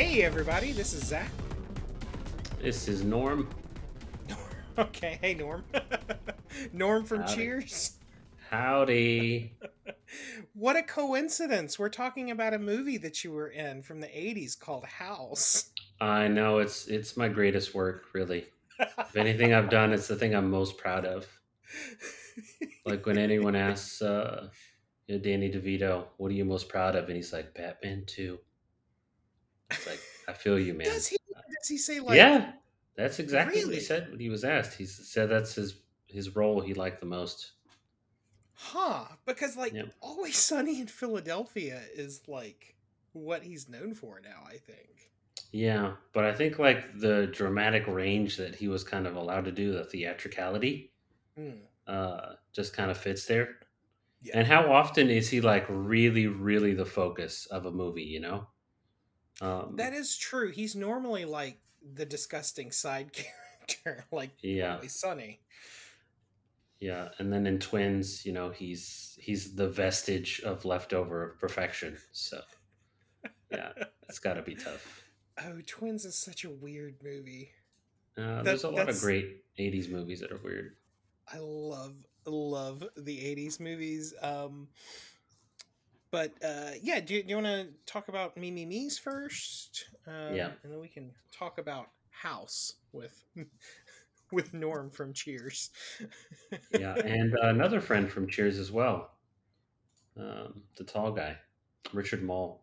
Hey, everybody, this is Zach. This is Norm. Okay, hey, Norm. Norm from Howdy. Cheers. Howdy. What a coincidence. We're talking about a movie that you were in from the 80s called House. I know it's it's my greatest work, really. If anything I've done, it's the thing I'm most proud of. Like when anyone asks uh, Danny DeVito, "What are you most proud of?" and he's like, "Batman 2." It's like I feel you, man. Does he does he say like yeah, that's exactly what he said when he was asked. He said that's his his role he liked the most. huh? Because like. Always Sunny in Philadelphia is like what he's known for now, I think. Yeah, but I think like the dramatic range that he was kind of allowed to do, the theatricality, Hmm. uh, just kind of fits there. Yeah. And how often is he like really, really the focus of a movie? You know, um, That is true. He's normally like the disgusting side character, like yeah, Sunny. yeah. And then in Twins, you know, he's he's the vestige of leftover perfection. So yeah, it's got to be tough. Oh, Twins is such a weird movie. Uh, That- there's a lot of great '80s movies that are weird. I love love the 80s movies. Um but uh yeah, do, do you want to talk about Me Me Me's first? Um, Yeah. and then we can talk about House with with Norm from Cheers. Yeah, and uh, another friend from Cheers as well, um, the tall guy, Richard Moll.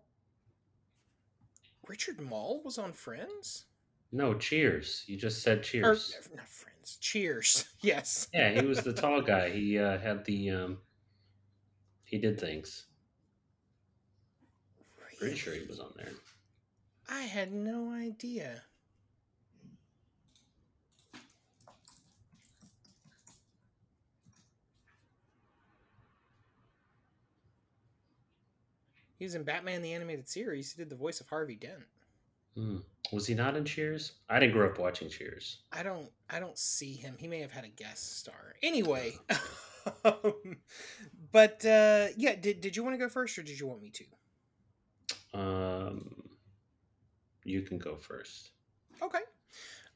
Richard Moll was on Friends? No, Cheers. You just said Or Cheers. not Friends. Cheers. Yes. Yeah, he was the tall guy. He uh, had the um, he did things. Pretty sure he was on there. I had no idea. He was in Batman the Animated Series. He did the voice of Harvey Dent. Hmm. Was he not in Cheers? I didn't grow up watching Cheers. I don't I don't see him. He may have had a guest star. Anyway. um, but uh yeah, did did you want to go first or did you want me to? Um, you can go first. Okay.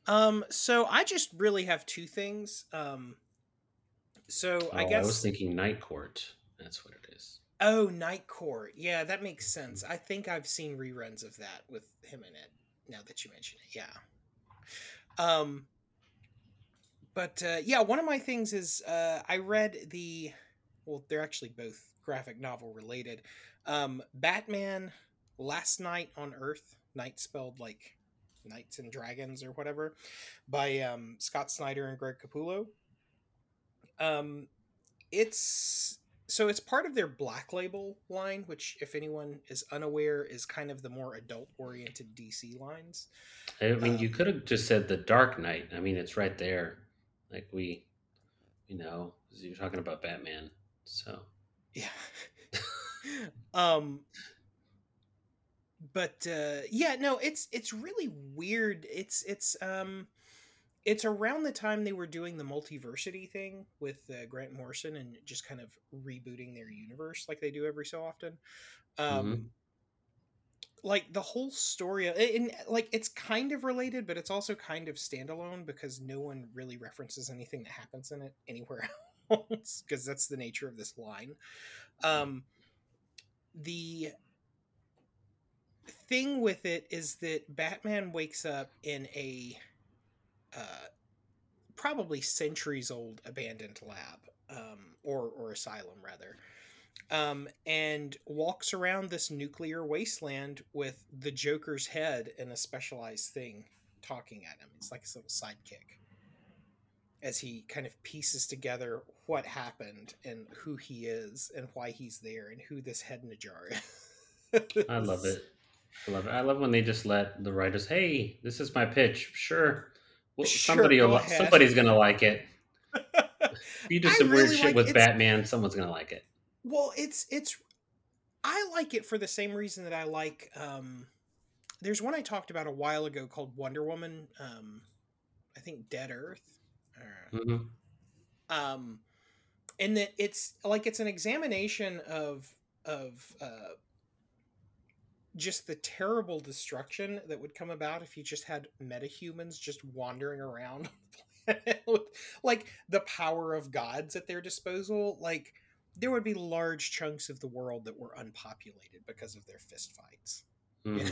Um, so I just really have two things. Um, so I Oh, guess. I was thinking Night Court. That's what it is. Oh, Night Court. Yeah, that makes sense. I think I've seen reruns of that with him in it. Now that you mention it, yeah. Um, but uh, yeah, one of my things is uh, I read the. Well, they're actually both graphic novel related. Um, Batman Last Knight on Earth. Night spelled like knights and dragons or whatever, by um, Scott Snyder and Greg Capullo. Um, it's so it's part of their Black Label line, which, if anyone is unaware, is kind of the more adult-oriented DC lines. I mean, you Um, could have just said the Dark Knight. I mean, it's right there. Like we, you know, you're talking about Batman. So Yeah. um but uh yeah, no, it's it's really weird. It's it's um it's around the time they were doing the multiversity thing with uh, Grant Morrison and just kind of rebooting their universe like they do every so often. Um Mhm. like the whole story of, and like it's kind of related but it's also kind of standalone because no one really references anything that happens in it anywhere else because that's the nature of this line um the thing with it is that batman wakes up in a uh probably centuries old abandoned lab um or or asylum rather um, and walks around this nuclear wasteland with the Joker's head and a specialized thing talking at him. It's like his little sidekick as he kind of pieces together what happened and who he is and why he's there and who this head in a jar is. I love it. I love it. I love when they just let the writers, "Hey, this is my pitch. Sure, well, Sure, somebody, go will, somebody's gonna like it. You do some weird shit like- with Batman, someone's gonna like it. Well, it's it's I like it for the same reason that I like um there's one I talked about a while ago called Wonder Woman um I think Dead Earth. Uh, Mhm. um and that it's like it's an examination of of uh just the terrible destruction that would come about if you just had metahumans just wandering around with like the power of gods at their disposal like there would be large chunks of the world that were unpopulated because of their fist fights mm.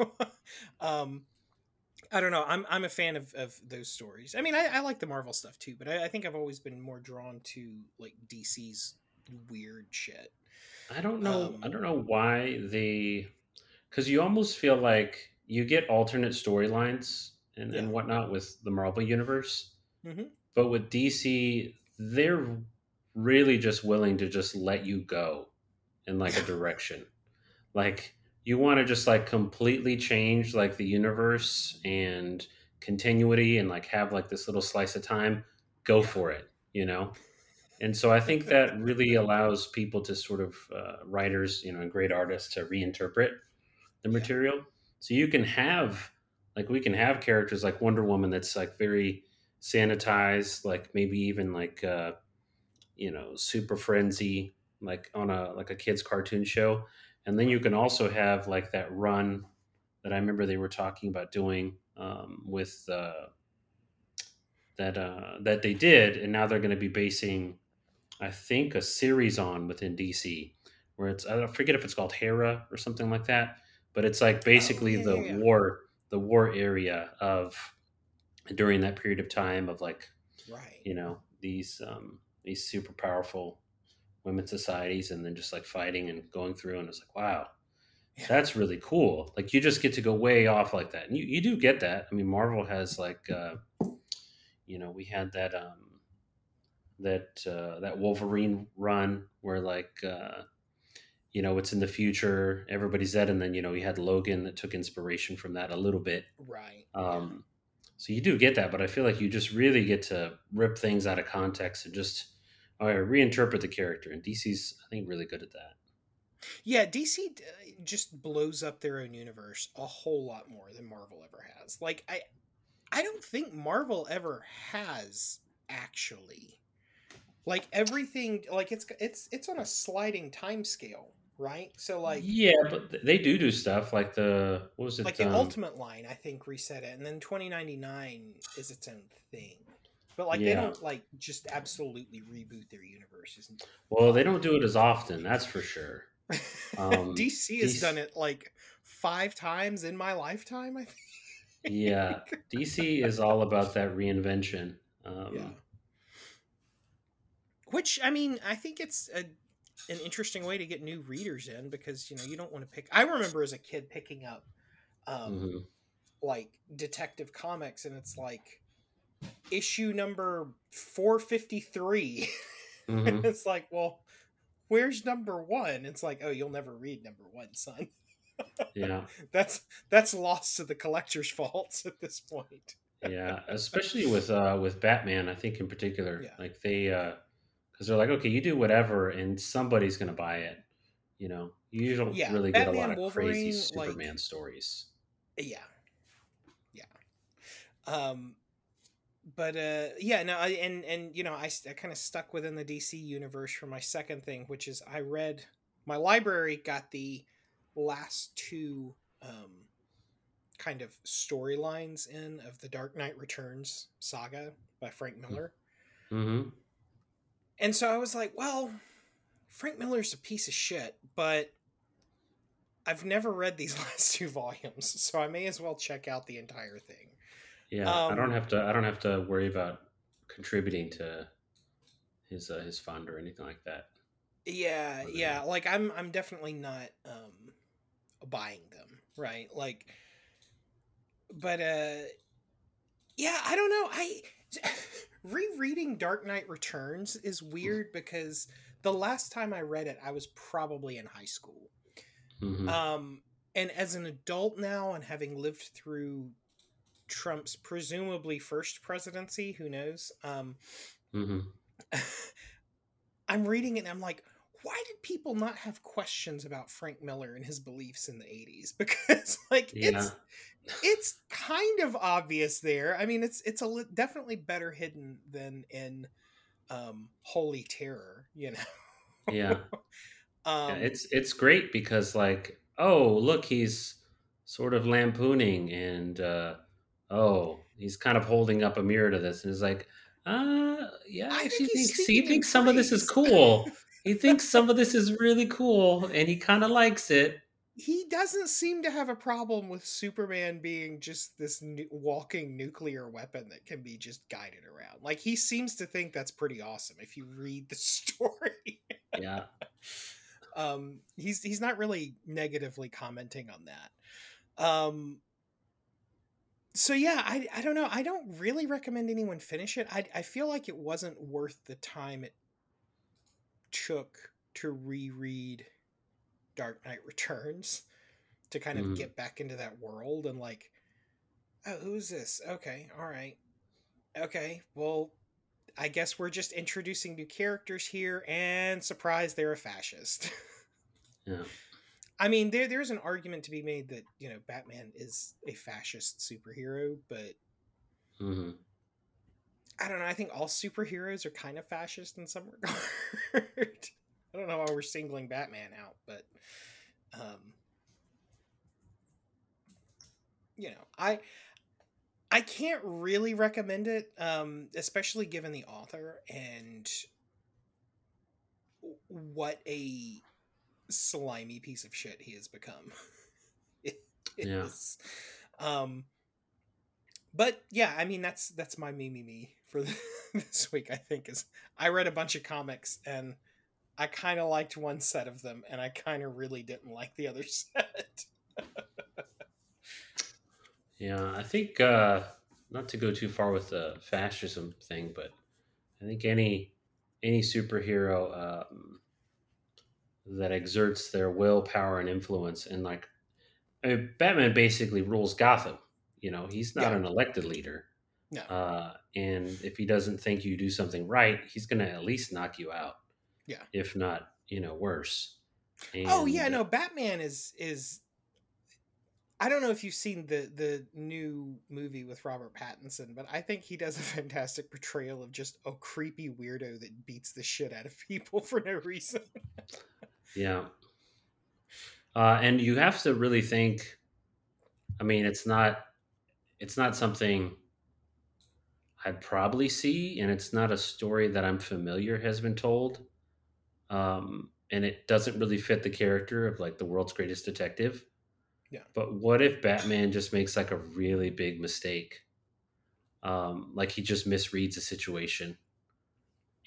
um I don't know. I'm I'm a fan of, of those stories. I mean, I, I like the Marvel stuff too, but I, I, think I've always been more drawn to like DC's weird shit. I don't know. Um, I don't know why they, because you almost feel like you get alternate storylines and, yeah. and whatnot with the Marvel universe, mm-hmm. but with DC, they're really just willing to just let you go in like a direction, like you want to just like completely change like the universe and continuity and like have like this little slice of time go for it you know and so i think that really allows people to sort of uh, writers you know and great artists to reinterpret the material. So you can have like we can have characters like wonder woman that's like very sanitized like maybe even like uh you know super frenzy like on a like a kids cartoon show. And then you can also have like that run that I remember they were talking about doing um, with uh, that uh, that they did, and now they're going to be basing, I think, a series on within DC, where it's I forget if it's called Hera or something like that, but it's like basically oh, yeah, the yeah. war the war area of during that period of time of like right you know these um, these super powerful women's societies and then just like fighting and going through and it's like wow yeah. that's really cool like you just get to go way off like that and you, you do get that i mean marvel has like uh you know we had that um that uh that wolverine run where like uh you know it's in the future everybody's dead and then you know you had logan that took inspiration from that a little bit right um so you do get that but i feel like you just really get to rip things out of context and just I reinterpret the character, and DC's I think really good at that. Yeah, DC just blows up their own universe a whole lot more than Marvel ever has. Like I, I don't think Marvel ever has actually. Like everything, like it's it's it's on a sliding time scale, right? So like yeah, but they do do stuff like the what was it? Like the um, Ultimate line, I think reset it, and then twenty ninety nine is its own thing. But like yeah. they don't like just absolutely reboot their universes. Well, they don't do it as often, that's for sure. Um, DC has DC... done it like five times in my lifetime. I think. yeah, DC is all about that reinvention. Um, yeah. Which I mean, I think it's a, an interesting way to get new readers in because you know you don't want to pick. I remember as a kid picking up, um, mm-hmm. like Detective Comics, and it's like issue number 453 mm-hmm. it's like well where's number one it's like oh you'll never read number one son yeah that's that's lost to the collector's faults at this point yeah especially with uh with batman i think in particular yeah. like they uh because they're like okay you do whatever and somebody's gonna buy it you know? You don't yeah, really batman, get a lot of Wolverine, crazy superman like, stories. Yeah. Yeah. Um but uh yeah no I, and and you know i, I kind of stuck within the dc universe for my second thing which is i read my library got the last two um kind of storylines in of the dark knight returns saga by frank hmm. miller. Mm-hmm. And so i was like well frank miller's a piece of shit but i've never read these last two volumes so i may as well check out the entire thing yeah, um, I don't um, have to. I don't have to worry about contributing to his uh, his fund or anything like that. Yeah, yeah. Like I'm, I'm definitely not um, buying them, right? Like, but uh, yeah, I don't know. I rereading Dark Knight Returns is mm. weird because the last time I read it, I was probably in high school. Mm-hmm. Um, and as an adult now, and having lived through Trump's presumably first presidency. Who knows? Um, mm-hmm. I'm reading it and I'm like, why did people not have questions about Frank Miller and his beliefs in the 80s? Because like yeah. it's it's kind of obvious there. I mean, it's it's a li- definitely better hidden than in um, Holy Terror, you know. yeah. Um, yeah, it's it's great because like oh, look, he's sort of lampooning and uh, oh, he's kind of holding up a mirror to this, and he's like, uh, yeah, I think he's thinks he thinks some of this is cool. He thinks some of this is really cool, and he kind of likes it. He doesn't seem to have a problem with Superman being just this nu- walking nuclear weapon that can be just guided around. Like he seems to think that's pretty awesome if you read the story. Yeah, um he's he's not really negatively commenting on that. Um so yeah, I I don't know. I don't really recommend anyone finish it. I I feel like it wasn't worth the time it took to reread Dark Knight Returns to kind of Mhm. get back into that world and like, oh, who's this? Okay, all right. Okay, well, I guess we're just introducing new characters here and surprise they're a fascist. yeah, I mean, there there's an argument to be made that, you know, Batman is a fascist superhero, but hmm I don't know, I think all superheroes are kind of fascist in some regard. I don't know why we're singling Batman out, but um you know, I I can't really recommend it, um, especially given the author and what a slimy piece of shit he has become. it Yeah. is. Um, but yeah, I mean that's that's my me me me for the, this week. I think is I read a bunch of comics and I kind of liked one set of them, and I kind of really didn't like the other set. yeah. I think uh, not to go too far with the fascism thing, but I think any any superhero um, that exerts their willpower and influence, and like I mean, Batman basically rules Gotham. You know, he's not Yeah. an elected leader, No, uh, and if he doesn't think you do something right, he's going to at least knock you out. Yeah. if not, you know, worse. oh yeah, no, Batman is is. I don't know if you've seen the the new movie with Robert Pattinson, but I think he does a fantastic portrayal of just a creepy weirdo that beats the shit out of people for no reason. Yeah. Uh, and you have to really think. I mean, it's not. It's not something I'd probably see, and it's not a story that I'm familiar has been told. Um, and it doesn't really fit the character of like the world's greatest detective. Yeah. But what if Batman just makes like a really big mistake? Um, like he just misreads a situation,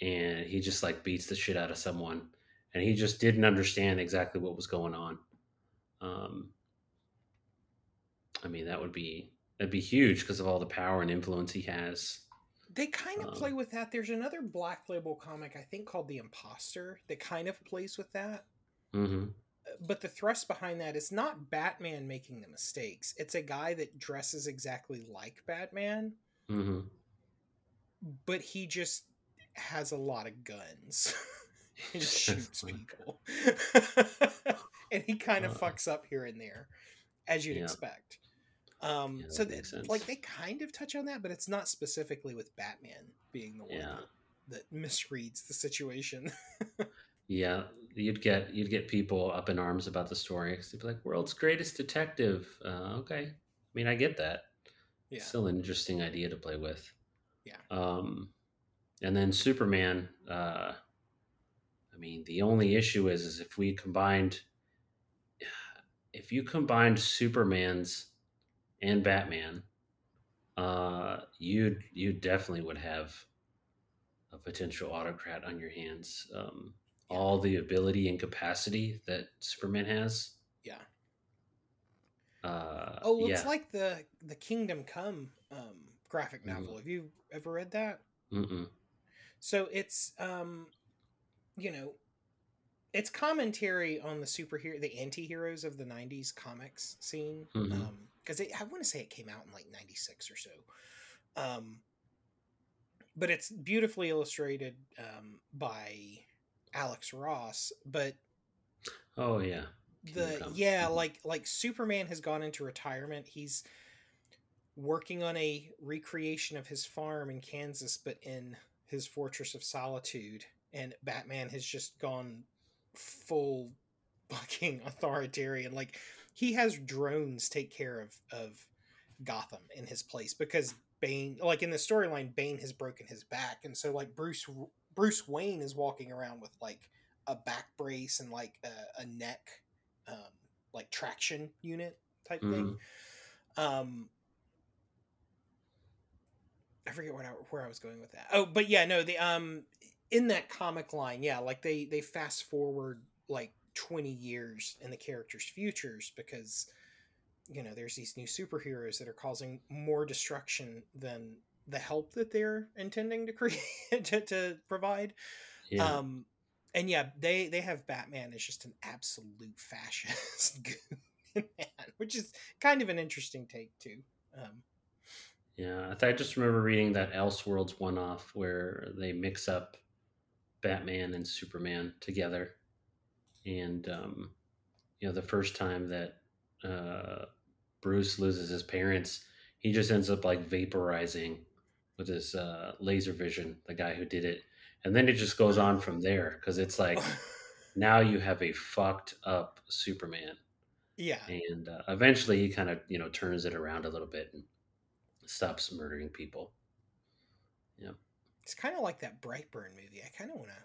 and he just like beats the shit out of someone, and he just didn't understand exactly what was going on. Um, I mean, that would be that'd be huge because of all the power and influence he has. They kind of Um, play with that. There's another Black Label comic I think called The Imposter that kind of plays with that. hmm But the thrust behind that is not Batman making the mistakes. It's a guy that dresses exactly like Batman, hmm but he just has a lot of guns and shoots people. and he kind of Uh, fucks up here and there, as you'd yeah. expect. Um, Yeah, so that th- makes sense. like they kind of touch on that, but it's not specifically with Batman being the one Yeah. that, that misreads the situation. Yeah, you'd get you'd get people up in arms about the story 'cause they'd be like, "World's greatest detective." Uh, okay, I mean, I get that. yeah, Still an interesting idea to play with. Yeah. Um, and then Superman. Uh, I mean, the only issue is, is if we combined, if you combined Superman's and Batman, uh, you you definitely would have a potential autocrat on your hands. Um. All the ability and capacity that Superman has. yeah. Uh, Oh, well, yeah. it's like the the Kingdom Come um, graphic Mhm. novel. Have you ever read that? Mm-mm. So it's um, you know, it's commentary on the superhero, the anti-heroes of the '90s comics scene. Mhm. Um, because I want to say it came out in like '96 or so. Um, but it's beautifully illustrated um, by Alex Ross. But Oh yeah. The yeah Mhm. like like superman has gone into retirement he's working on a recreation of his farm in kansas but in his fortress of solitude and batman has just gone full fucking authoritarian. Like he has drones take care of of Gotham in his place because Bane, like in the storyline, Bane has broken his back, and so like Bruce Bruce Wayne is walking around with like a back brace and like a, a neck, um, like traction unit type mm. thing. Um, I forget what I, where I was going with that. Oh, but yeah, no, the um in that comic line, yeah, like they they fast forward like 20 years in the characters' futures because you know there's these new superheroes that are causing more destruction than the help that they're intending to create to, to provide. Yeah. um and yeah they they have batman as just an absolute fascist man which is kind of an interesting take too. Um yeah i, I just remember reading that elseworlds one off where they mix up batman and superman together and um you know the first time that uh Bruce loses his parents, he just ends up like vaporizing with his uh, laser vision, the guy who did it. And then it just goes on from there because it's like now you have a fucked up Superman. Yeah. And uh, eventually he kind of, you know, turns it around a little bit and stops murdering people. Yeah. It's kind of like that Brightburn movie. I kind of want to.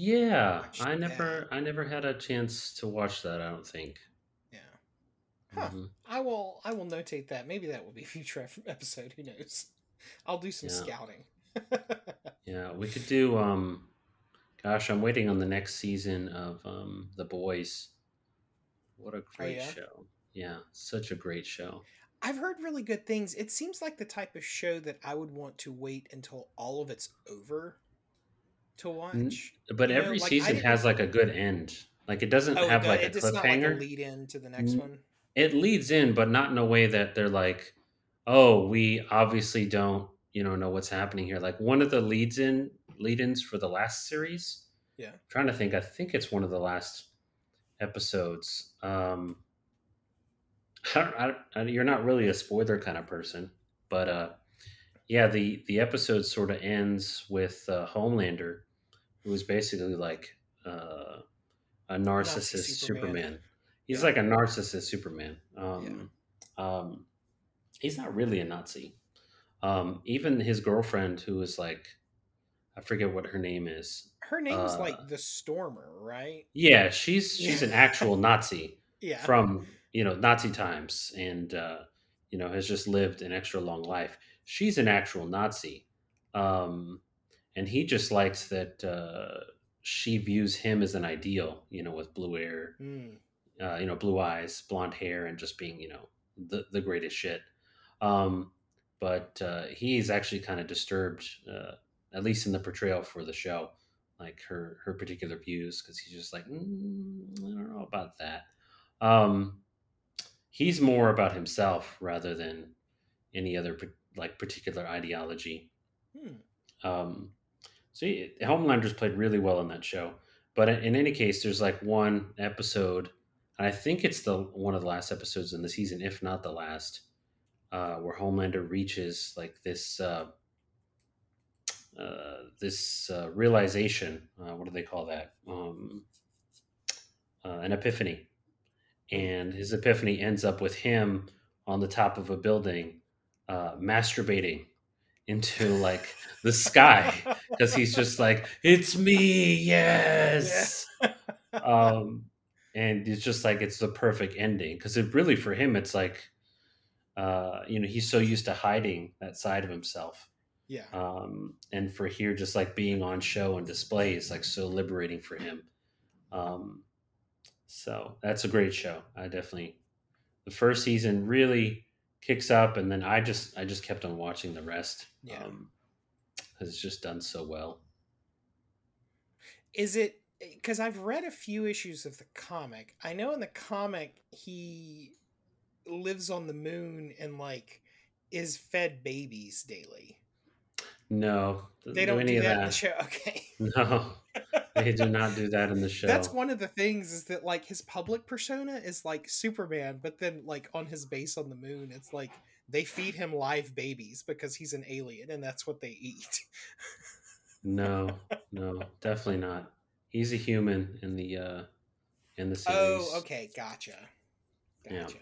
Yeah, I never, that. I never had a chance to watch that. I don't think. Huh. Mm-hmm. I will. I will notate that. Maybe that will be a future episode. Who knows? I'll do some yeah. scouting. yeah, we could do. Um, gosh, I'm waiting on the next season of um, The Boys. What a oh, great oh, yeah? show! Yeah, such a great show. I've heard really good things. It seems like the type of show that I would want to wait until all of it's over to watch. But you every know, like, season has like a good end. Like it doesn't oh, have like a cliffhanger. Like lead in to the next one it leads in, but not in a way that they're like, oh, we obviously don't, you know, know what's happening here. Like one of the leads in lead-ins for the last series. Yeah. I'm trying to think. I think it's one of the last episodes. Um, I I, you're not really a spoiler kind of person, but uh, yeah, the the episode sort of ends with uh, Homelander, who is basically like uh, a narcissist Superman. Superman he's yeah. like a narcissist Superman. Um, yeah. um, he's not really a Nazi. Um, even his girlfriend, who is like, I forget what her name is. Her name's uh, like the Stormer, right? Yeah, she's she's an actual Nazi. yeah. From you know Nazi times, and uh, you know has just lived an extra long life. She's an actual Nazi, um, and he just likes that uh, she views him as an ideal. You know, with blue hair. Mm uh, you know, blue eyes, blonde hair, and just being, you know, the, the greatest shit. Um, but uh, he's actually kind of disturbed, uh, at least in the portrayal for the show, like her her particular views, because he's just like, mm, I don't know about that. Um, he's more about himself rather than any other like particular ideology. Hmm. Um, so he, Homelander's played really well in that show. But in any case, there's like one episode and I think it's the one of the last episodes in the season, if not the last, uh, where Homelander reaches like this uh, uh, this uh, realization. Uh, what do they call that? Um, uh, an epiphany, and his epiphany ends up with him on the top of a building, masturbating into like the sky because he's just like, "It's me, yes." Yeah. um, and it's just like it's the perfect ending because it really for him it's like uh you know he's so used to hiding that side of himself yeah um and for here just like being on show and display is like so liberating for him um so that's a great show i definitely the first season really kicks up and then i just i just kept on watching the rest yeah um it's just done so well is it because I've read a few issues of the comic. I know in the comic he lives on the moon and like is fed babies daily. No, they don't do, do that, that, in the show. Okay. No, they do not do that in the show. That's one of the things is that like his public persona is like Superman, but then like on his base on the moon, it's like they feed him live babies because he's an alien and that's what they eat. no, no, definitely not he's a human in the uh, in the series. Oh, okay, gotcha. Yeah. Gotcha.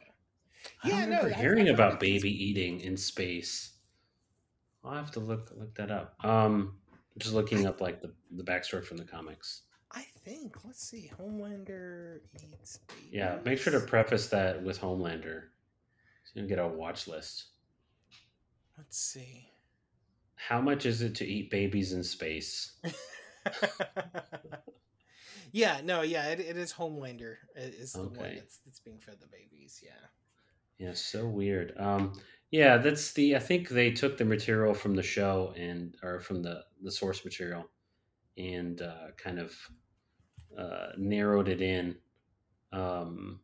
I Yeah, don't no, remember I've- hearing I've about baby eating in space. I'll have to look look that up. Um, just looking up like the, the backstory from the comics. I think. Let's see. Homelander eats. Yeah, make sure to preface that with Homelander, so you can get a watch list. Let's see. How much is it to eat babies in space? yeah. No. Yeah. It, it is Homelander. It is the one that's that's being fed the babies. Yeah. Yeah, so weird. Um, yeah, that's the. I think they took the material from the show and or from the the source material, and uh, kind of uh, narrowed it in. Um,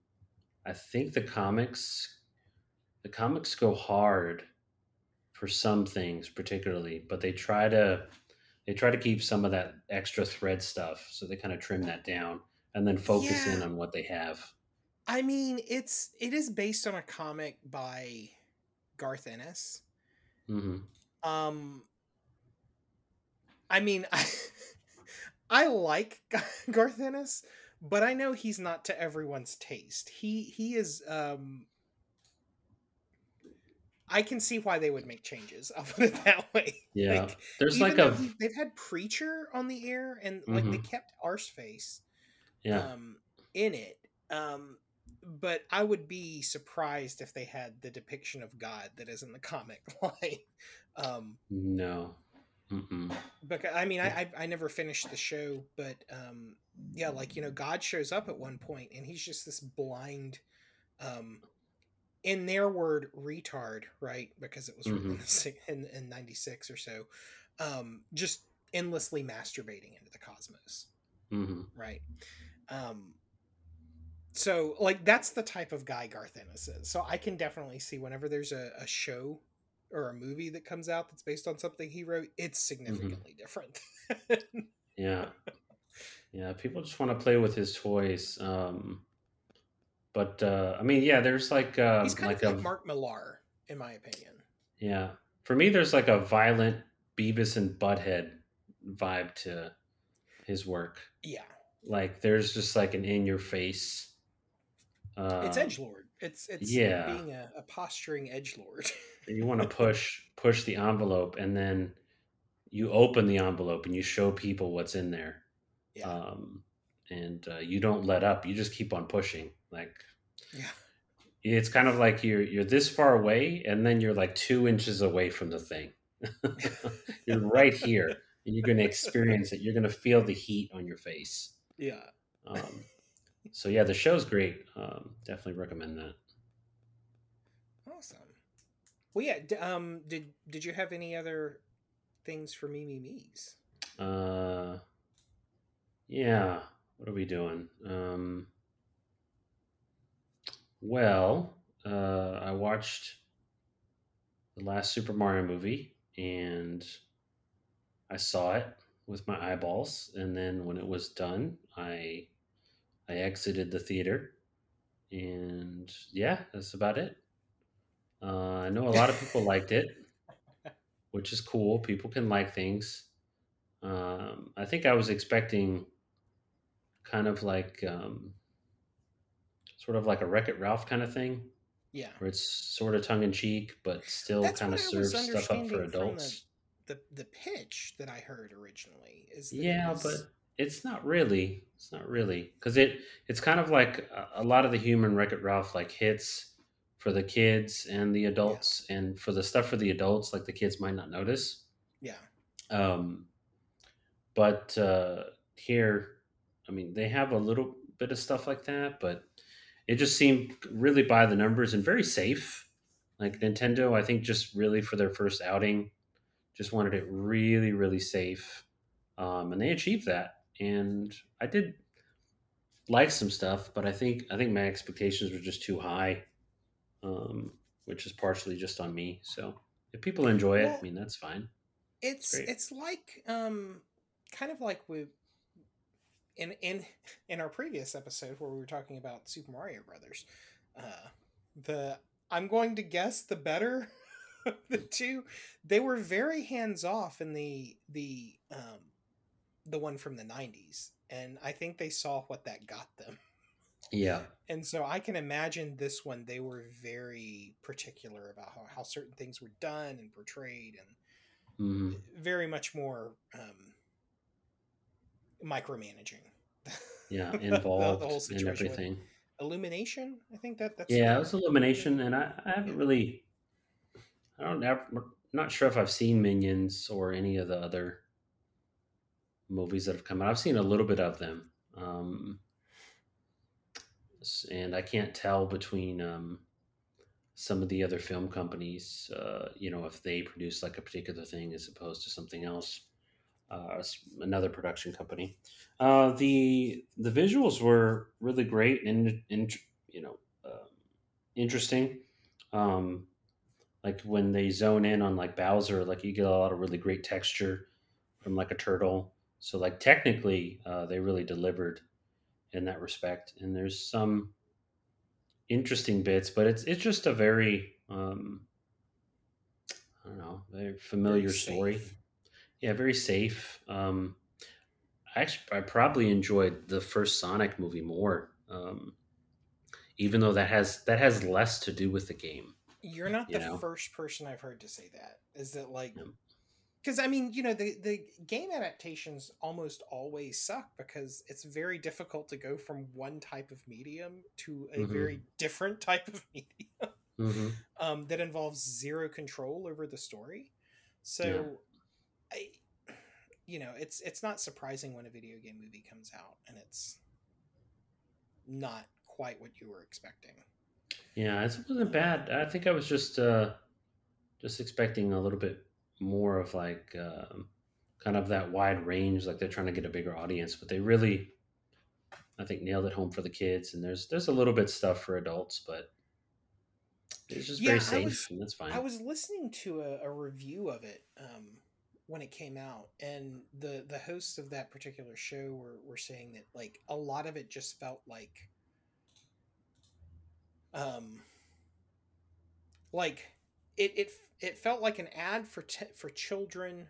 I think the comics, the comics go hard for some things, particularly, but they try to they try to keep some of that extra thread stuff, so they kind of trim that down and then focus in on what they have. I mean, it's it is based on a comic by Garth Ennis. hmm Um, I mean, I, I like Garth Ennis, but I know he's not to everyone's taste. He he is. Um, I can see why they would make changes. I'll put it that way. Yeah, Like, there's like a he- they've had Preacher on the air, and like they Mhm. kept Arseface yeah. um, in it. Um, but I would be surprised if they had the depiction of God that is in the comic line. Um, No. Mm-mm. because I mean, I, I I never finished the show, but um, yeah, like you know, God shows up at one point, and he's just this blind, um, in their word, retard, right? Because it was written in, in in '96 or so, um, just endlessly masturbating into the cosmos hmm right um so like that's the type of guy garth ennis is so i can definitely see whenever there's a, a show or a movie that comes out that's based on something he wrote it's significantly different Yeah. Yeah. People just want to play with his toys. Um, but uh, I mean, yeah, there's like uh, he's kind like of a like mark millar in my opinion yeah. For me, there's like a violent Beavis and Butthead vibe to his work. yeah Like there's just like an in your face. Uh, it's edge lord. It's it's yeah. being a, a posturing edge lord. You want to push push the envelope and then you open the envelope and you show people what's in there. Yeah. Um, and uh, you don't let up. You just keep on pushing like yeah. it's kind of like you're you're this far away and then you're like two inches away from the thing. You're right here and you're going to experience it. You're going to feel the heat on your face. Yeah. Um, so yeah the show's great um, definitely recommend that awesome well yeah d- um did did you have any other things for me me me's Uh, yeah. What are we doing? Um, well, uh, I watched the last Super Mario movie, and I saw it with my eyeballs. And then when it was done, I I exited the theater, and yeah, that's about it. Uh, I know a lot of people liked it, which is cool. People can like things. Um, I think I was expecting kind of like um, sort of like a Wreck It Ralph kind of thing, yeah where it's sort of tongue in cheek, but still That's kind of what I was serves stuff up for adults. the the pitch that I heard originally is that Yeah, was- but it's not really. It's not really because it it's kind of like a, a lot of the human Wreck It Ralph like hits for the kids and the adults, and for the stuff for the adults, like the kids might not notice. yeah Um, but uh, here, I mean, they have a little bit of stuff like that, but it just seemed really by the numbers and very safe. Like Nintendo, I think just really for their first outing, just wanted it really, really safe, um, and they achieved that. And I did like some stuff, but I think I think my expectations were just too high, um, which is partially just on me. So if people enjoy it, Well, I mean, that's fine. it's great. it's like um kind of like we in in in our previous episode where we were talking about Super Mario Brothers. Uh, the I'm going to guess the better the two. They were very hands off in the the um the one from the 90s and I think they saw what that got them. Yeah. and so I can imagine this one, they were very particular about how, how certain things were done and portrayed, and hmm very much more um, micromanaging. Yeah. the, the Involved whole in situation with everything. illumination. I think that that's Yeah, it was Illumination, and I, I haven't really, I don't ever, not sure if I've seen Minions or any of the other movies that have come out. I've seen a little bit of them, um, and I can't tell between um, some of the other film companies, uh, you know, if they produce like a particular thing as opposed to something else, uh, another production company. Uh, the the visuals were really great and, and you know, um interesting. Um, like when they zone in on like Bowser, like you get a lot of really great texture from like a turtle. So like technically, uh, they really delivered in that respect. And there's some interesting bits, but it's it's just a very um, I don't know, very very familiar story. Yeah, very safe. Um, I actually I probably enjoyed the first Sonic movie more, um, even though that has that has less to do with the game. You're not You the know, first person I've heard to say that. Is that like because I mean, you know, the the game adaptations almost always suck because it's very difficult to go from one type of medium to a mhm, very different type of medium mhm, um, that involves zero control over the story. yeah, So, I, you know, it's it's not surprising when a video game movie comes out and it's not quite what you were expecting. yeah. It wasn't bad. I think I was just uh, just expecting a little bit more of like um, kind of that wide range, like they're trying to get a bigger audience, but they really, I think, nailed it home for the kids. And there's there's a little bit stuff for adults, but it's just very Yeah, I safe, was and that's I was listening to a, a review of it um, when it came out, and the the hosts of that particular show were were saying that like a lot of it just felt like um like it it it felt like an ad for t- for children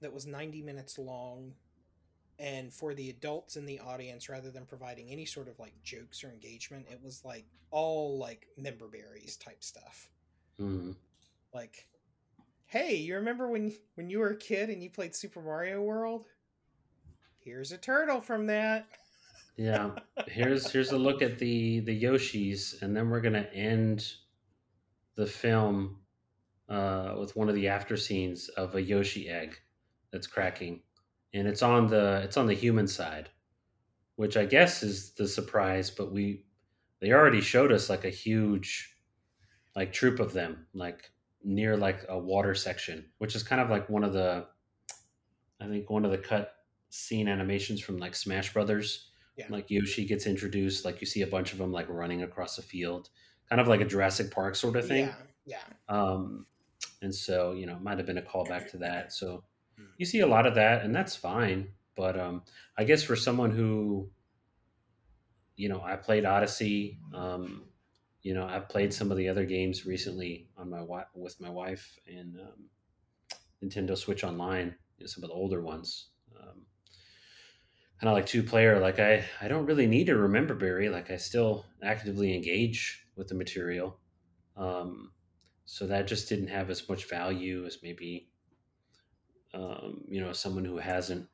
that was 90 minutes long and for the adults in the audience rather than providing any sort of like jokes or engagement it was like all like member berries type stuff. Hmm like hey you remember when when you were a kid and you played super mario world? Here's a turtle from that. Yeah. Here's here's a look at the the Yoshis, and then we're gonna end the film uh, with one of the after scenes of a Yoshi egg that's cracking, and it's on the it's on the human side, which I guess is the surprise. But we they already showed us like a huge like troop of them, like near like a water section, which is kind of like one of the I think one of the cut scene animations from like Smash Brothers. yeah Like Yoshi gets introduced, like you see a bunch of them like running across a field, kind of like a Jurassic Park sort of thing. yeah yeah Um, and so you know, it might have been a callback to that. So Hmm. you see a lot of that, and that's fine. But um, I guess for someone who, you know, I played Odyssey. Um, you know, I've played some of the other games recently on my wi- with my wife and um, Nintendo Switch Online. You know, some of the older ones. Um, kind of like two player. Like I, I don't really need to remember Barry. Like I still actively engage with the material. Um, so that just didn't have as much value as maybe um, you know someone who hasn't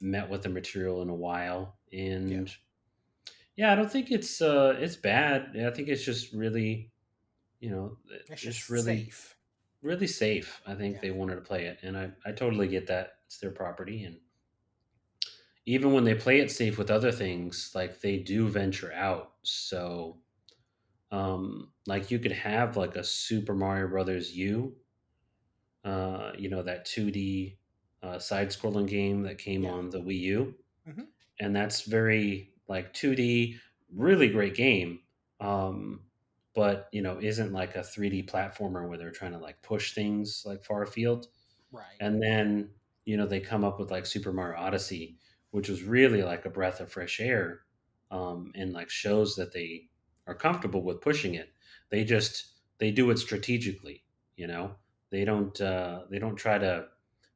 met with the material in a while. Yeah and yeah. i don't think it's uh it's bad. I think it's just really you know it's just just really safe. really safe i think yeah. they wanted to play it. And i i totally get that. It's their property. And even when they play it safe with other things like they do venture out. So um like you could have like a super mario brothers u uh, you know, that 2D uh, side scrolling game that came yeah on the Wii U. hmm And that's very like 2D, really great game. Um, but, you know, isn't like a 3D platformer where they're trying to like push things like far afield. right And then, you know, they come up with like Super Mario Odyssey, which was really like a breath of fresh air um, and like shows that they are comfortable with pushing it. They just, they do it strategically, you know? They don't, uh, they don't try to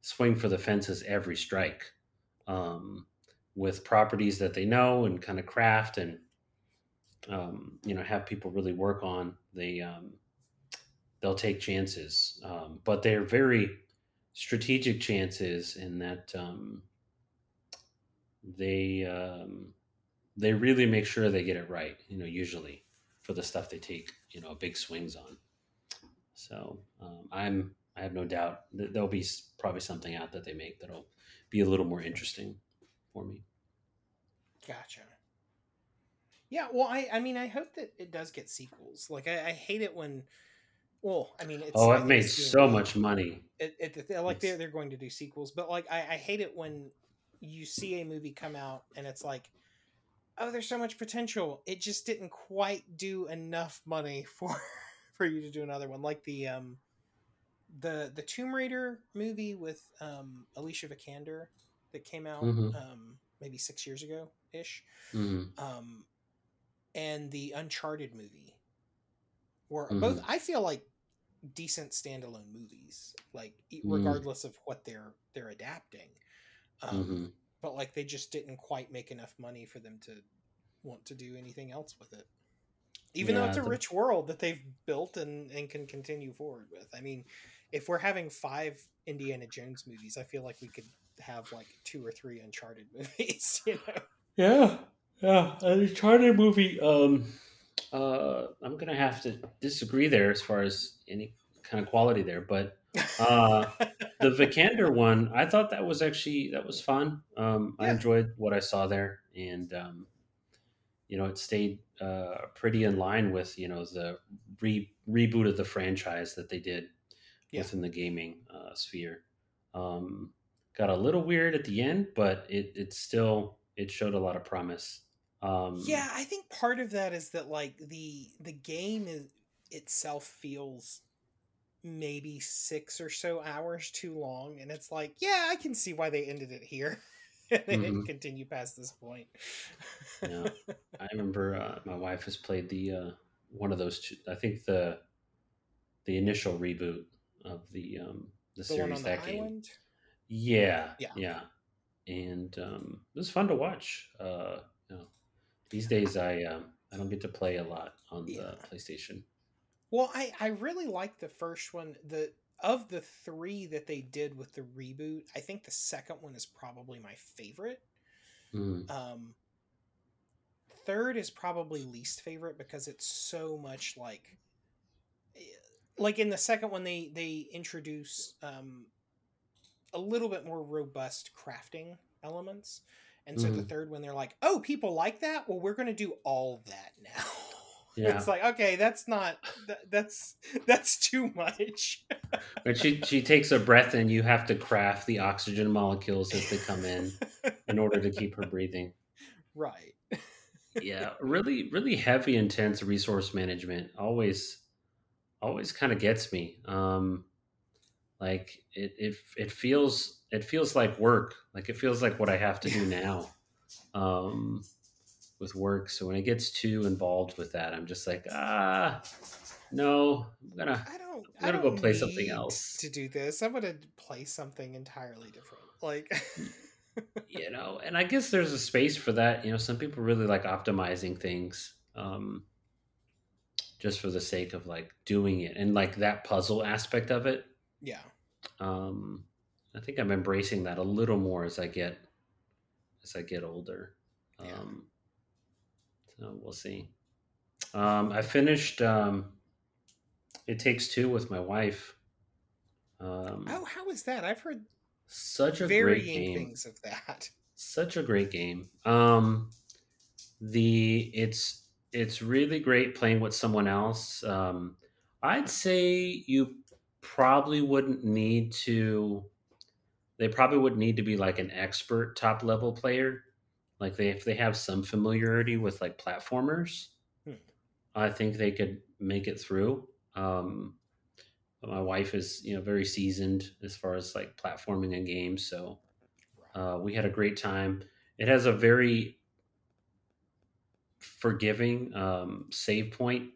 swing for the fences every strike um, with properties that they know and kind of craft. And um, you know have people really work on, they um, they'll take chances, um, but they're very strategic chances in that um, they um, they really make sure they get it right. You know, usually for the stuff they take, you know, big swings on. So um, I'm I have no doubt that there'll be probably something out that they make that'll be a little more interesting for me. Gotcha. Yeah, well, I I mean, I hope that it does get sequels. Like, I, I hate it when, well, I mean, it's oh, it made doing so well. much money. It, it, they're like It's they're they're going to do sequels, but like I, I hate it when you see a movie come out and it's like, oh, there's so much potential. It just didn't quite do enough money for for you to do another one. Like the um the the Tomb Raider movie with um Alicia Vikander that came out hmm um maybe six years ago ish. hmm Um and the Uncharted movie were hmm both I feel like decent standalone movies, like e- hmm regardless of what they're they're adapting. Um, hmm but like they just didn't quite make enough money for them to want to do anything else with it. Even though it's a rich world that they've built and, and can continue forward with. I mean, if we're having five Indiana Jones movies, I feel like we could have like two or three Uncharted movies, you know? yeah, yeah. An Uncharted movie. Um, uh, I'm gonna have to disagree there as far as any kind of quality there, but uh, the Vikander one, I thought that was actually that was fun. Um, I enjoyed what I saw there, and um, you know, it stayed uh, pretty in line with you know the re- reboot of the franchise that they did yeah. within the gaming uh, sphere. Um, got a little weird at the end, but it it still it showed a lot of promise. Um, Yeah, I think part of that is that like the the game is itself feels maybe six or so hours too long, and it's like, yeah, I can see why they ended it here. and they didn't mhm. continue past this point. Yeah, I remember uh, my wife has played the uh, one of those. Two, I think the the initial reboot of the um, the the series on the that game. island? Yeah, Yeah. yeah, and um, it was fun to watch. Uh, you know, these days I um, I don't get to play a lot on Yeah. the PlayStation. Well, I I really like the first one. The of the three that they did with the reboot, I think the second one is probably my favorite. Mm, Um, third is probably least favorite because it's so much like eh, like in the second one they they introduce um a little bit more robust crafting elements and so the mhm. third one they're like oh people like that well we're going to do all that now Yeah, it's like okay that's not that, that's that's too much but she she takes a breath and you have to craft the oxygen molecules as they come in in order to keep her breathing. right Yeah, really, really heavy, intense resource management always always kind of gets me. Um, like it, it it feels it feels like work. Like it feels like what I have to do now um, with work. So when it gets too involved with that, I'm just like, ah, no, I'm gonna i don't I'm i gonna go don't play something else. to do this i'm to play something entirely different like You know, and I guess there's a space for that. You know, some people really like optimizing things. Um, just for the sake of like doing it and like that puzzle aspect of it yeah um i think i'm embracing that a little more as i get as i get older yeah um so we'll see. Um i finished um it takes two with my wife. Um Oh, how is that? I've heard such a great game. things of that. such a great game. Um the it's it's really great playing with someone else. Um i'd say you probably wouldn't need to they probably would need to be like an expert top level player like they if they have some familiarity with like platformers Hmm, i think they could make it through um but my wife is you know very seasoned as far as like platforming and games so uh, we had a great time it has a very forgiving um, save point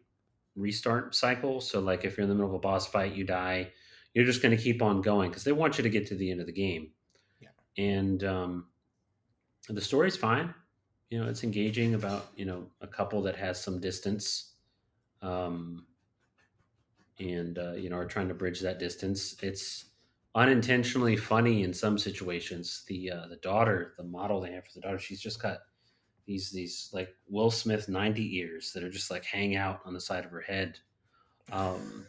restart cycle. So, like if you're in the middle of a boss fight, you die, you're just going to keep on going because they want you to get to the end of the game. Yeah. And um, the story's fine. you know, it's engaging about you know a couple that has some distance, um, and uh, you know are trying to bridge that distance. It's unintentionally funny in some situations. The uh, the daughter, the model they have for the daughter, she's just got these these like Will Smith ninety ears that are just like hang out on the side of her head. Um,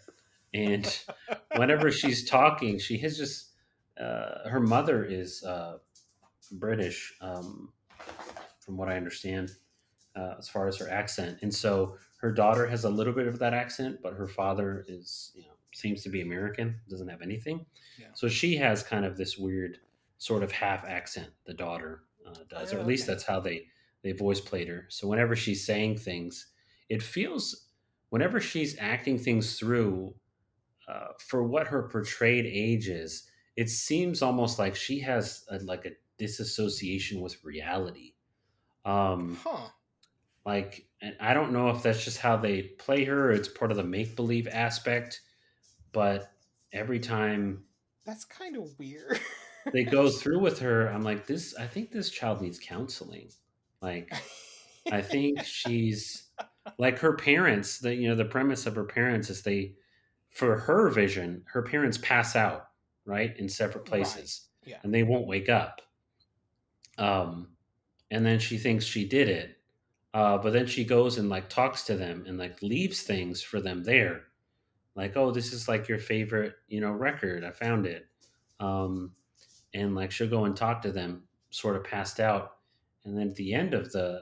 and whenever she's talking, she has just uh, her mother is uh, British, um, from what I understand, uh, as far as her accent, and so her daughter has a little bit of that accent, but her father is you know seems to be American, doesn't have anything. Yeah. So she has kind of this weird sort of half accent. The daughter uh, does, oh, or at least that's how they they voice played her. So whenever she's saying things, it feels whenever she's acting things through uh, for what her portrayed age is, it seems almost like she has a, like a disassociation with reality. Um, huh. Like, and I don't know if that's just how they play her. it's part of the make believe aspect, but every time that's kind of weird. they go through with her, I'm like, this. I think this child needs counseling. Like, I think she's like her parents. The you know the premise of her parents is they, for her vision, her parents pass out right in separate places, right. yeah. and they won't wake up. Um, and then she thinks she did it, uh, but then she goes and like talks to them and like leaves things for them there, like oh this is like your favorite you know record. I found it, um, and like she'll go and talk to them, sort of passed out, and then at the end of the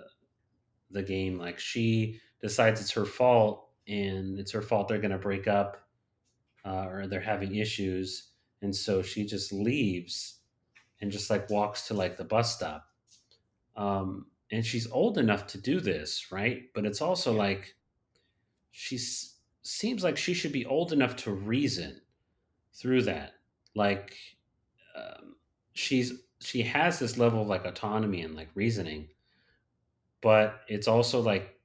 the game like she decides it's her fault and it's her fault they're going to break up uh, or they're having issues. And so she just leaves and just like walks to like the bus stop um, and she's old enough to do this right but it's also yeah. like she seems like she should be old enough to reason through that like um, she's she has this level of like autonomy and like reasoning but it's also like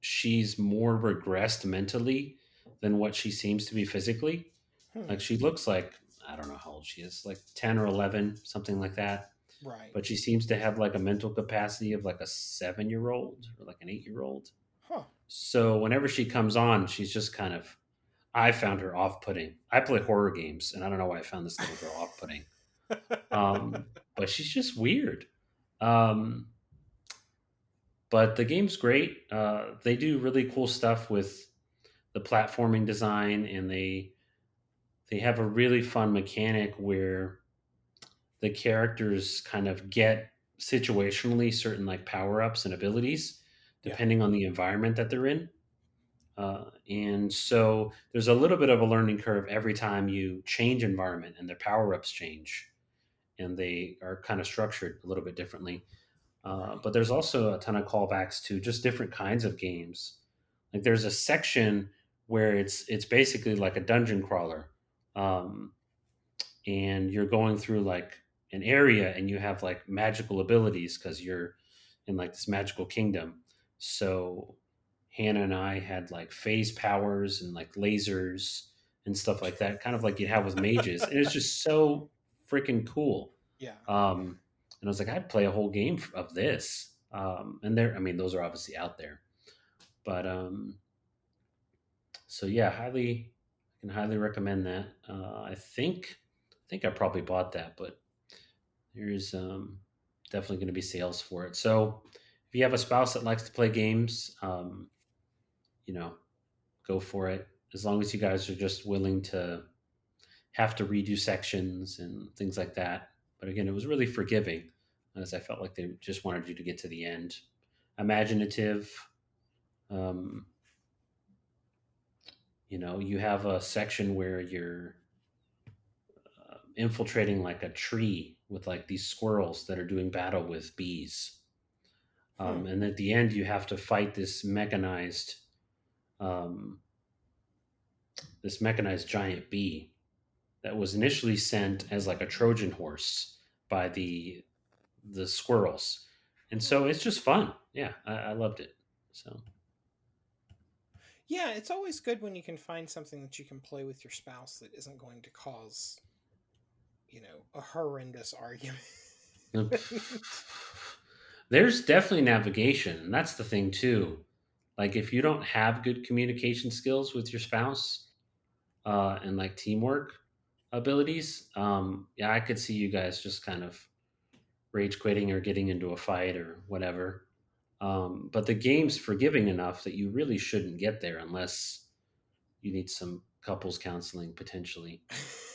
she's more regressed mentally than what she seems to be physically hmm. like she looks like i don't know how old she is like 10 or 11 something like that right but she seems to have like a mental capacity of like a seven year old or like an eight year old huh. so whenever she comes on she's just kind of i found her off-putting i play horror games and i don't know why i found this little girl off-putting um, but she's just weird. Um, but the game's great. Uh, they do really cool stuff with the platforming design, and they they have a really fun mechanic where the characters kind of get situationally certain like power ups and abilities depending yeah. on the environment that they're in. Uh, and so there's a little bit of a learning curve every time you change environment and their power ups change and they are kind of structured a little bit differently. Uh, but there's also a ton of callbacks to just different kinds of games. Like there's a section where it's it's basically like a dungeon crawler, um, and you're going through like an area and you have like magical abilities because you're in like this magical kingdom. So Hannah and I had like phase powers and like lasers and stuff like that, kind of like you'd have with mages, and it's just so freaking cool. Yeah. Um, and I was like, I'd play a whole game of this. Um, and there, I mean, those are obviously out there, but um, so yeah, highly, highly recommend that. Uh, I think, I think I probably bought that, but there's um, definitely going to be sales for it. So if you have a spouse that likes to play games, um, you know, go for it. As long as you guys are just willing to have to redo sections and things like that. But again, it was really forgiving as I felt like they just wanted you to get to the end. Imaginative. Um, you know, you have a section where you're uh, infiltrating like a tree with like these squirrels that are doing battle with bees. Um, hmm. And at the end, you have to fight this mechanized, um, this mechanized giant bee that was initially sent as like a Trojan horse by the the squirrels, and so it's just fun. Yeah, I, I loved it. So. Yeah, it's always good when you can find something that you can play with your spouse that isn't going to cause, you know, a horrendous argument. There's definitely navigation, and that's the thing too. Like if you don't have good communication skills with your spouse uh, and like teamwork abilities, um, yeah, I could see you guys just kind of rage quitting or getting into a fight or whatever. Um, but the game's forgiving enough that you really shouldn't get there unless you need some couples counseling potentially,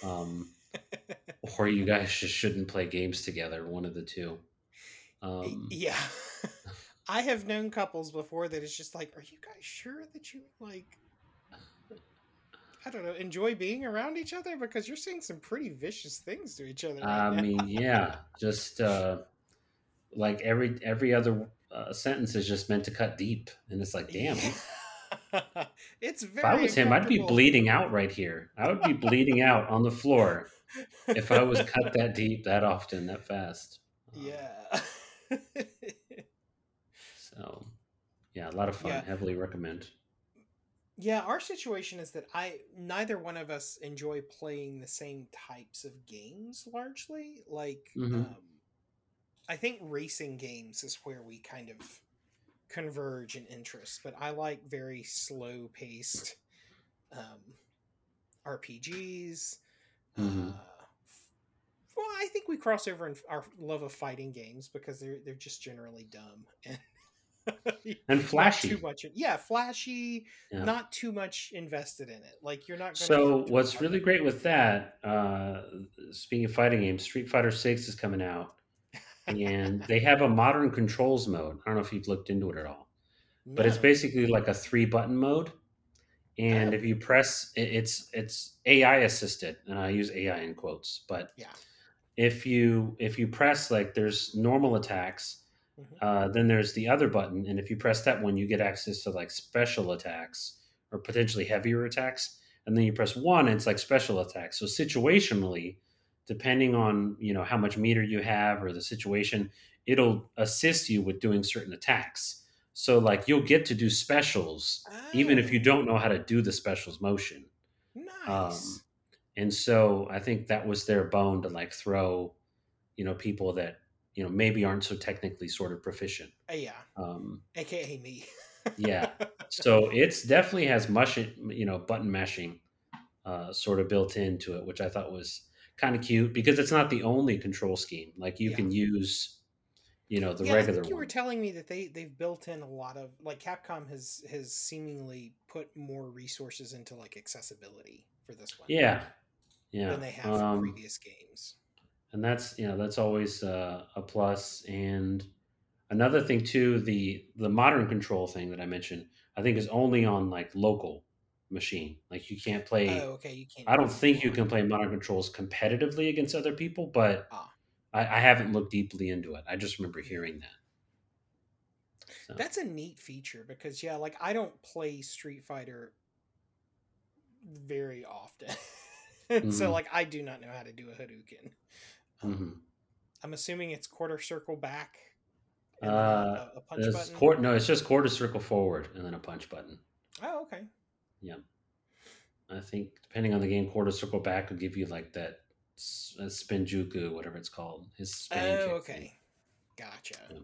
um, or you guys just shouldn't play games together. One of the two. Um, yeah. I have known couples before that it's just like, are you guys sure that you like I don't know, enjoy being around each other because you're saying some pretty vicious things to each other. Right I now. mean, yeah, just uh, like every every other uh, sentence is just meant to cut deep, and it's like, damn. It's very. If I was him, I'd be bleeding out right here. I would be bleeding out on the floor if I was cut that deep, that often, that fast. Um, Yeah. So, yeah, a lot of fun. Yeah. Heavily recommend. yeah, our situation is that I neither one of us enjoy playing the same types of games largely. Like Mhm. um I think racing games is where we kind of converge in interests, but I like very slow paced um RPGs. Mhm. Uh, well, I think we cross over in our love of fighting games because they're they're just generally dumb and And flashy. too much. Yeah, flashy. Yeah. Not too much invested in it. Like you're not. Gonna So, what's really great with that, uh, speaking of fighting games, Street Fighter Six is coming out, and they have a modern controls mode. I don't know if you've looked into it at all. but it's basically like a three button mode and Oh. if you press it's it's ai assisted and i use ai in quotes but Yeah. if you if you press like there's normal attacks Mhm. uh, then there's the other button and if you press that one you get access to like special attacks or potentially heavier attacks and then you press one and it's like special attacks so situationally depending on you know how much meter you have or the situation it'll assist you with doing certain attacks so like you'll get to do specials even if you Oh, don't know how to do the specials motion Nice. um, and so I think that was their bone to like throw, you know, people that you know maybe aren't so technically sort of proficient. Uh, yeah. Um, AKA me. yeah, so it's definitely has mush, you know, button mashing uh, sort of built into it, which I thought was kind of cute because it's not the only control scheme. Like you Yeah. can use, you know, the yeah, I regular think you were telling me that they they've built in a lot of like Capcom has has seemingly put more resources into like accessibility for this one. yeah, yeah. Than they have for Um, previous games. and that's you know that's always uh, a plus and another thing too the the modern control thing that i mentioned i think is only on like local machine like you can't play Oh, okay. You can't. i don't think you can play modern controls competitively against other people but Ah. I, I haven't looked deeply into it i just remember hearing that so, That's a neat feature because yeah, like I don't play Street Fighter very often. And so like I do not know how to do a Hadouken. Um, mhm. I'm assuming it's quarter circle back and uh, a, a punch button. no it's just quarter circle forward and then a punch button oh, okay. I think depending on the game quarter circle back will give you like that uh, spinjuku whatever it's called his spinning Oh, kick thing. okay. Gotcha. Yeah.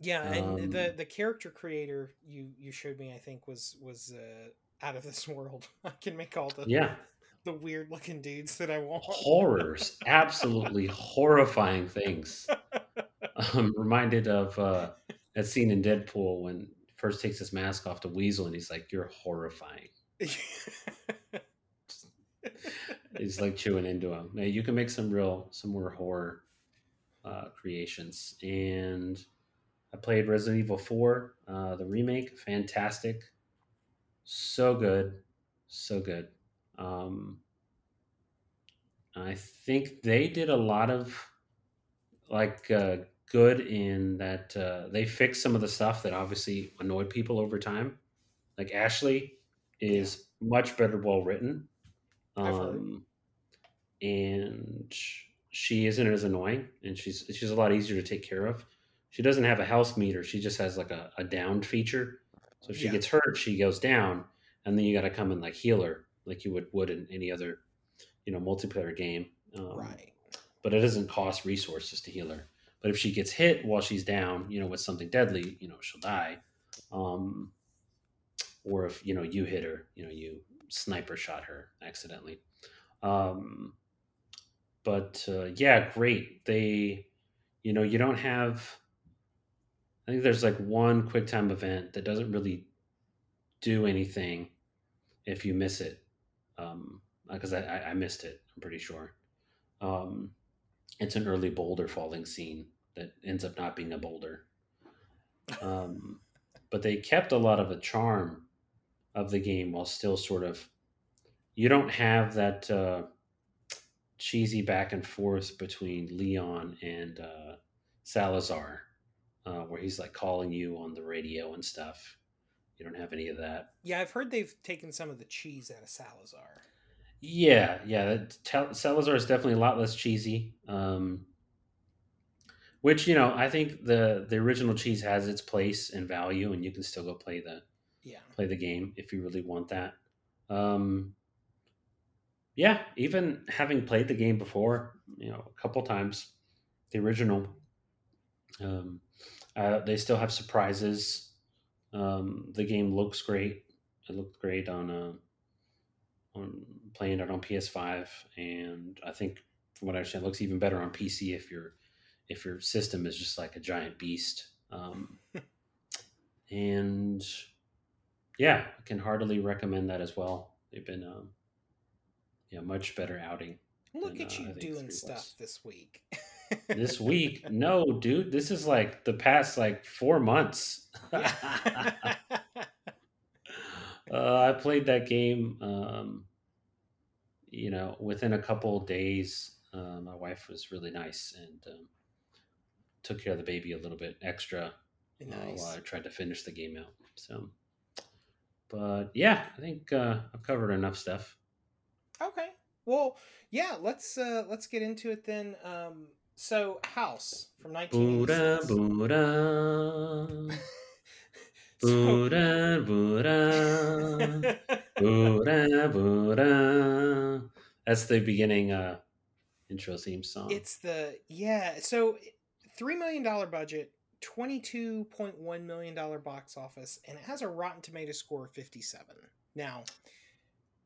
Yeah, and the Um, the character creator you you showed me I think was was uh, out of this world. I can make all the yeah the weird looking dudes that I want. horrors, absolutely horrifying things. I'm reminded of uh, that scene in Deadpool when he first takes his mask off to Weasel, and he's like, "You're horrifying." He's like chewing into him. Now you can make some real, some more horror uh, creations. And I played Resident Evil Four, uh, the remake. Fantastic, so good, so good. Um, I think they did a lot of like uh, good in that uh, they fixed some of the stuff that obviously annoyed people over time. Like Ashley is much better well written, um, and she isn't as annoying, and she's she's a lot easier to take care of. She doesn't have a health meter; she just has like a, a downed feature. So if she Yeah. gets hurt, she goes down, and then you got to come and like heal her, like you would would in any other, you know, multiplayer game. Um, right. but it doesn't cost resources to heal her. But if she gets hit while she's down, you know, with something deadly, you know, she'll die. Um, or if you know you hit her, you know, you sniper shot her accidentally. Um, but uh, yeah, great. They, you know, you don't have. I think there's like one quick time event that doesn't really do anything if you miss it, because um, I, I missed it. I'm pretty sure. Um, it's an early boulder falling scene that ends up not being a boulder. Um, but they kept a lot of the charm of the game while still sort of. You don't have that uh, cheesy back and forth between Leon and uh, Salazar, uh, where he's like calling you on the radio and stuff. You don't have any of that. Yeah, I've heard they've taken some of the cheese out of Salazar. Yeah, yeah. Salazar is definitely a lot less cheesy. Um, which you know, I think the the original cheese has its place and value, and you can still go play the yeah play the game if you really want that. Um, yeah, even having played the game before, you know, a couple times, the original, um, uh, they still have surprises. Um, the game looks great. It looked great on uh, on playing it on PS5, and I think from what I understand, it looks even better on PC if your if your system is just like a giant beast. Um, and yeah, I can heartily recommend that as well. They've been um, yeah, much better outing. Look than, at uh, you uh, doing stuff was. this week. this week, no, dude. This is like the past like four months. uh, I played that game. Um, you know, within a couple days, uh, my wife was really nice and um, took care of the baby a little bit extra nice. while I tried to finish the game out. So, but yeah, I think uh, I've covered enough stuff. Okay. Well, yeah, let's uh let's get into it then. Um so House from 1986. Buddha, Buddha. Buddha, Buddha, Buddha, That's the beginning uh intro theme song. It's the yeah, so 3 million dollar budget, 22.1 million dollar box office and it has a Rotten Tomato score of 57. Now,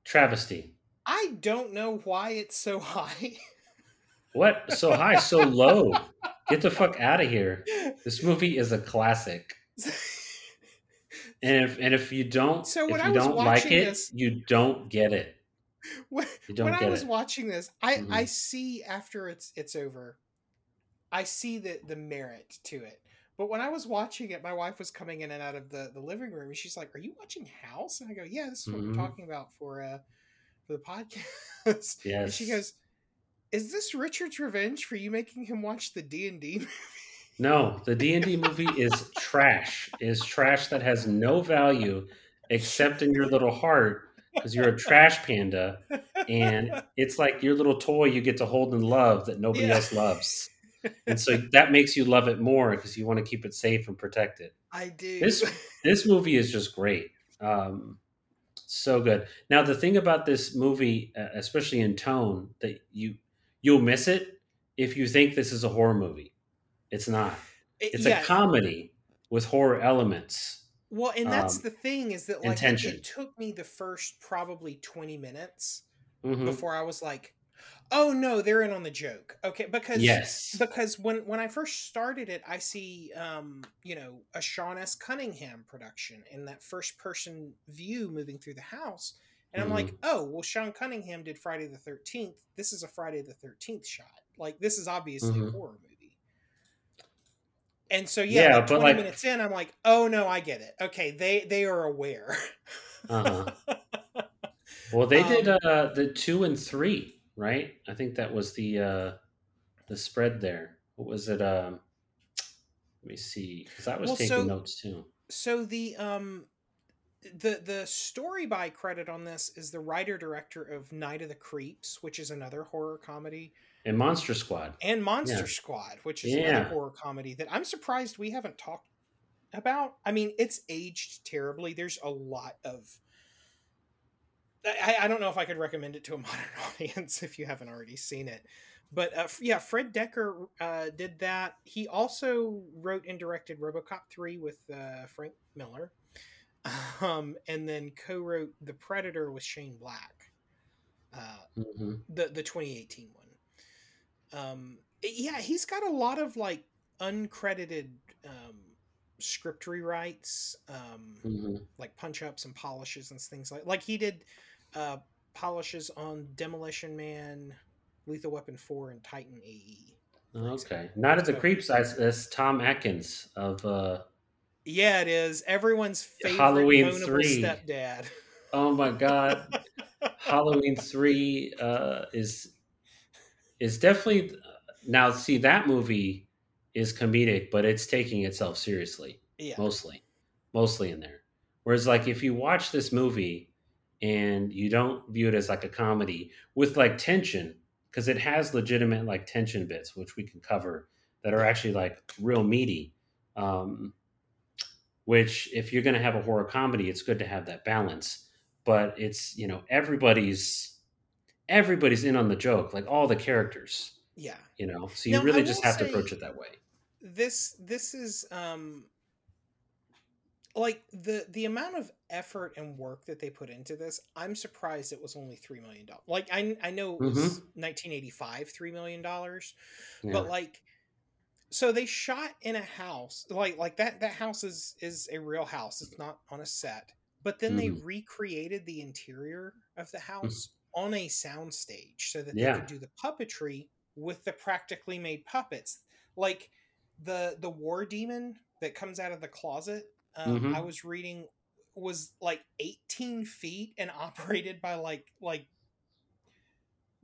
travesty. I don't know why it's so high. what? So high, so low? Get the fuck out of here. This movie is a classic. And if and if you don't so if you don't like it, this, you don't get it. When, when I was it. watching this, I mm-hmm. I see after it's it's over, I see the the merit to it. But when I was watching it, my wife was coming in and out of the, the living room, and she's like, "Are you watching House?" And I go, "Yeah, this is what mm-hmm. we're talking about for uh, for the podcast. Yes. And she goes, "Is this Richard's revenge for you making him watch the D and D movie?" No, the D and D movie is trash. Is trash that has no value except in your little heart because you're a trash panda, and it's like your little toy you get to hold and love that nobody yeah. else loves. And so that makes you love it more because you want to keep it safe and protected. I do. This this movie is just great. Um, so good. Now the thing about this movie, especially in tone, that you you'll miss it if you think this is a horror movie. It's not. It's yeah. a comedy with horror elements. Well, and that's um, the thing is that like intention. it took me the first probably 20 minutes mm-hmm. before I was like, Oh no, they're in on the joke. Okay, because yes, because when when I first started it, I see um, you know a Sean S. Cunningham production in that first person view moving through the house, and mm-hmm. I'm like, mm-hmm. oh well, Sean Cunningham did Friday the Thirteenth. This is a Friday the Thirteenth shot. Like this is obviously mm-hmm. a horror movie. And so yeah, yeah like twenty like, minutes in, I'm like, oh no, I get it. Okay, they they are aware. uh huh. Well, they um, did uh, the two and three right? I think that was the uh, the spread there. What was it? Um, let me see, because I was well, taking so, notes too. So the um, the the story by credit on this is the writer director of Night of the Creeps, which is another horror comedy, and Monster Squad, and Monster yeah. Squad, which is yeah. another horror comedy that I'm surprised we haven't talked about. I mean, it's aged terribly. There's a lot of I, I don't know if I could recommend it to a modern audience if you haven't already seen it. But uh, yeah, Fred Dekker uh, did that. He also wrote and directed RoboCop 3 with uh, Frank Miller. Um, and then co-wrote The Predator with Shane Black. Mm-hmm. The the 2018 one. Um, yeah, he's got a lot of like uncredited um, script rewrites, um, mm-hmm. like punch ups and polishes and things like like he did uh, polishes on Demolition Man, Lethal Weapon Four, and Titan AE. Okay, Night of the Creeps. As Tom Atkins of. Uh, yeah, it is everyone's favorite Halloween three stepdad. Oh my god, Halloween three uh, is is definitely now. See that movie is comedic, but it's taking itself seriously. Yeah. Mostly. Mostly in there. Whereas like if you watch this movie and you don't view it as like a comedy with like tension, because it has legitimate like tension bits, which we can cover that are actually like real meaty. Um, which if you're going to have a horror comedy, it's good to have that balance. But it's you know everybody's everybody's in on the joke, like all the characters. Yeah, you know, so you now, really just have to approach it that way this this is um like the the amount of effort and work that they put into this i'm surprised it was only three million dollars like i i know it was mm-hmm. 1985 three million dollars yeah. but like so they shot in a house like like that that house is is a real house it's not on a set but then mm-hmm. they recreated the interior of the mm-hmm. house mm-hmm. on a sound stage so that yeah. they could do the puppetry with the practically made puppets like the the war demon that comes out of the closet um, mm-hmm. i was reading was like 18 feet and operated by like like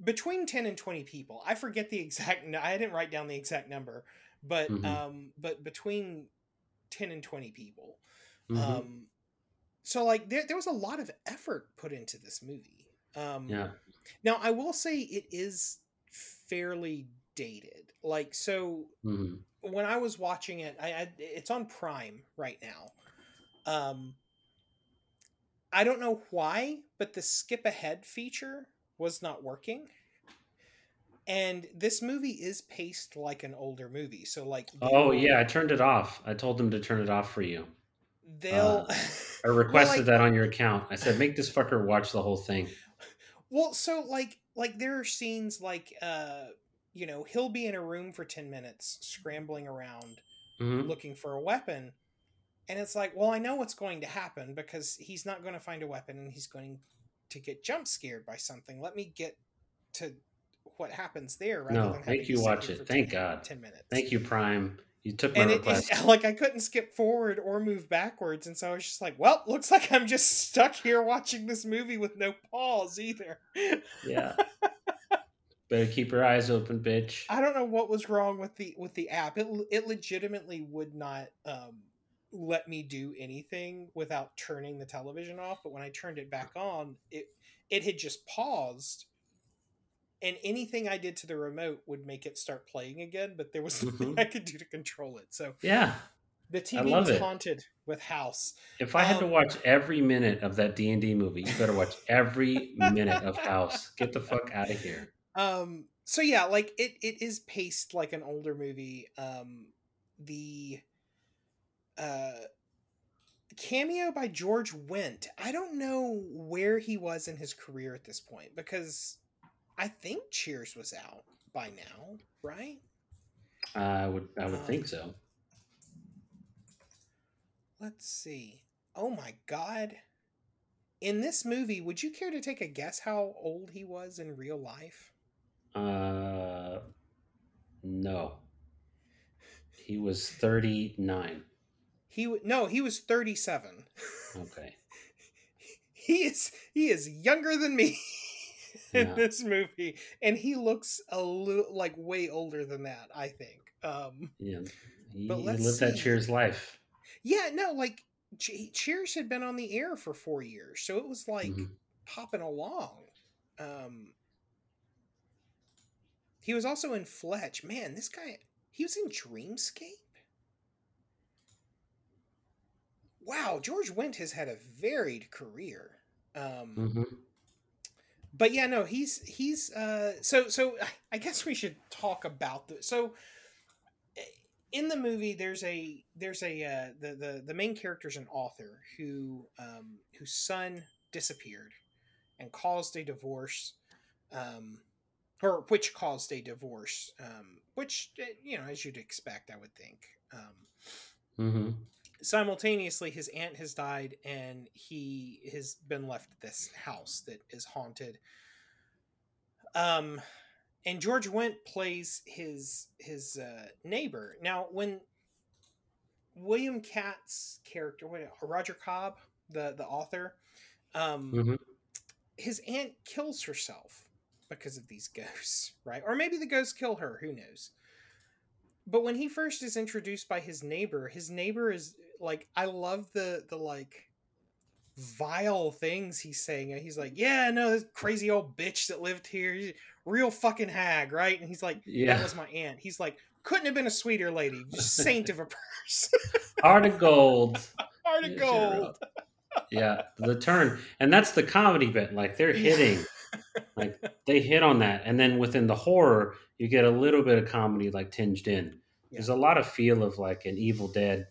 between 10 and 20 people i forget the exact i didn't write down the exact number but mm-hmm. um but between 10 and 20 people mm-hmm. um so like there, there was a lot of effort put into this movie um yeah now i will say it is fairly dated like so mm-hmm when I was watching it, I, I it's on Prime right now. Um, I don't know why, but the skip ahead feature was not working. And this movie is paced like an older movie. So like Oh yeah, I turned it off. I told them to turn it off for you. They'll uh, I requested well, like, that on your account. I said make this fucker watch the whole thing. Well, so like like there are scenes like uh you know, he'll be in a room for 10 minutes scrambling around mm-hmm. looking for a weapon. And it's like, well, I know what's going to happen because he's not going to find a weapon and he's going to get jump scared by something. Let me get to what happens there rather no, than thank you watch it. Thank 10, God. 10 minutes. Thank you, Prime. You took my and request. It, like I couldn't skip forward or move backwards, and so I was just like, "Well, looks like I'm just stuck here watching this movie with no pause either." Yeah. Better keep your eyes open, bitch. I don't know what was wrong with the with the app. It it legitimately would not um, let me do anything without turning the television off. But when I turned it back on, it it had just paused, and anything I did to the remote would make it start playing again. But there was nothing mm-hmm. I could do to control it. So yeah, the TV was it. haunted with House. If I um, had to um, watch every minute of that D and D movie, you better watch every minute of House. Get the fuck out of here. Um, so yeah, like it, it is paced like an older movie. Um, the uh, cameo by George Wendt. I don't know where he was in his career at this point because I think Cheers was out by now, right? I would I would um, think so. Let's see. Oh my god. In this movie, would you care to take a guess how old he was in real life? Uh, no. He was 39. He no, he was 37. Okay. he is he is younger than me in yeah. this movie and he looks a little like way older than that, I think. Um Yeah. He, but let's lived see. that Cheers life. Yeah, no, like Cheers had been on the air for 4 years, so it was like mm-hmm. popping along. Um he was also in Fletch. Man, this guy, he was in Dreamscape? Wow, George Wendt has had a varied career. Um, mm-hmm. but yeah, no, he's he's uh so so I guess we should talk about the so in the movie there's a there's a uh, the the the main character's an author who um whose son disappeared and caused a divorce um or which caused a divorce um which eh, you know as you'd expect I would think um Mm-hmm. simultaneously his aunt has died and he has been left this house that is haunted um and george wendt plays his his uh, neighbor now when william Katt's character what, roger cobb the the author um Mm-hmm. his aunt kills herself because of these ghosts right? Or maybe the ghosts kill her who knows? But when he first is introduced by his neighbor his neighbor is like i love the the like vile things he's saying. He's like yeah no this crazy old bitch that lived here real fucking hag right? And he's like Yeah. that was my aunt. He's like couldn't have been a sweeter lady just saint of a person. Heart of gold. heart of Yeah, gold. Yeah, the turn, and that's the comedy bit. Like they're hitting, like they hit on that, and then within the horror, you get a little bit of comedy like tinged in. There's a lot of feel of like an Evil Dead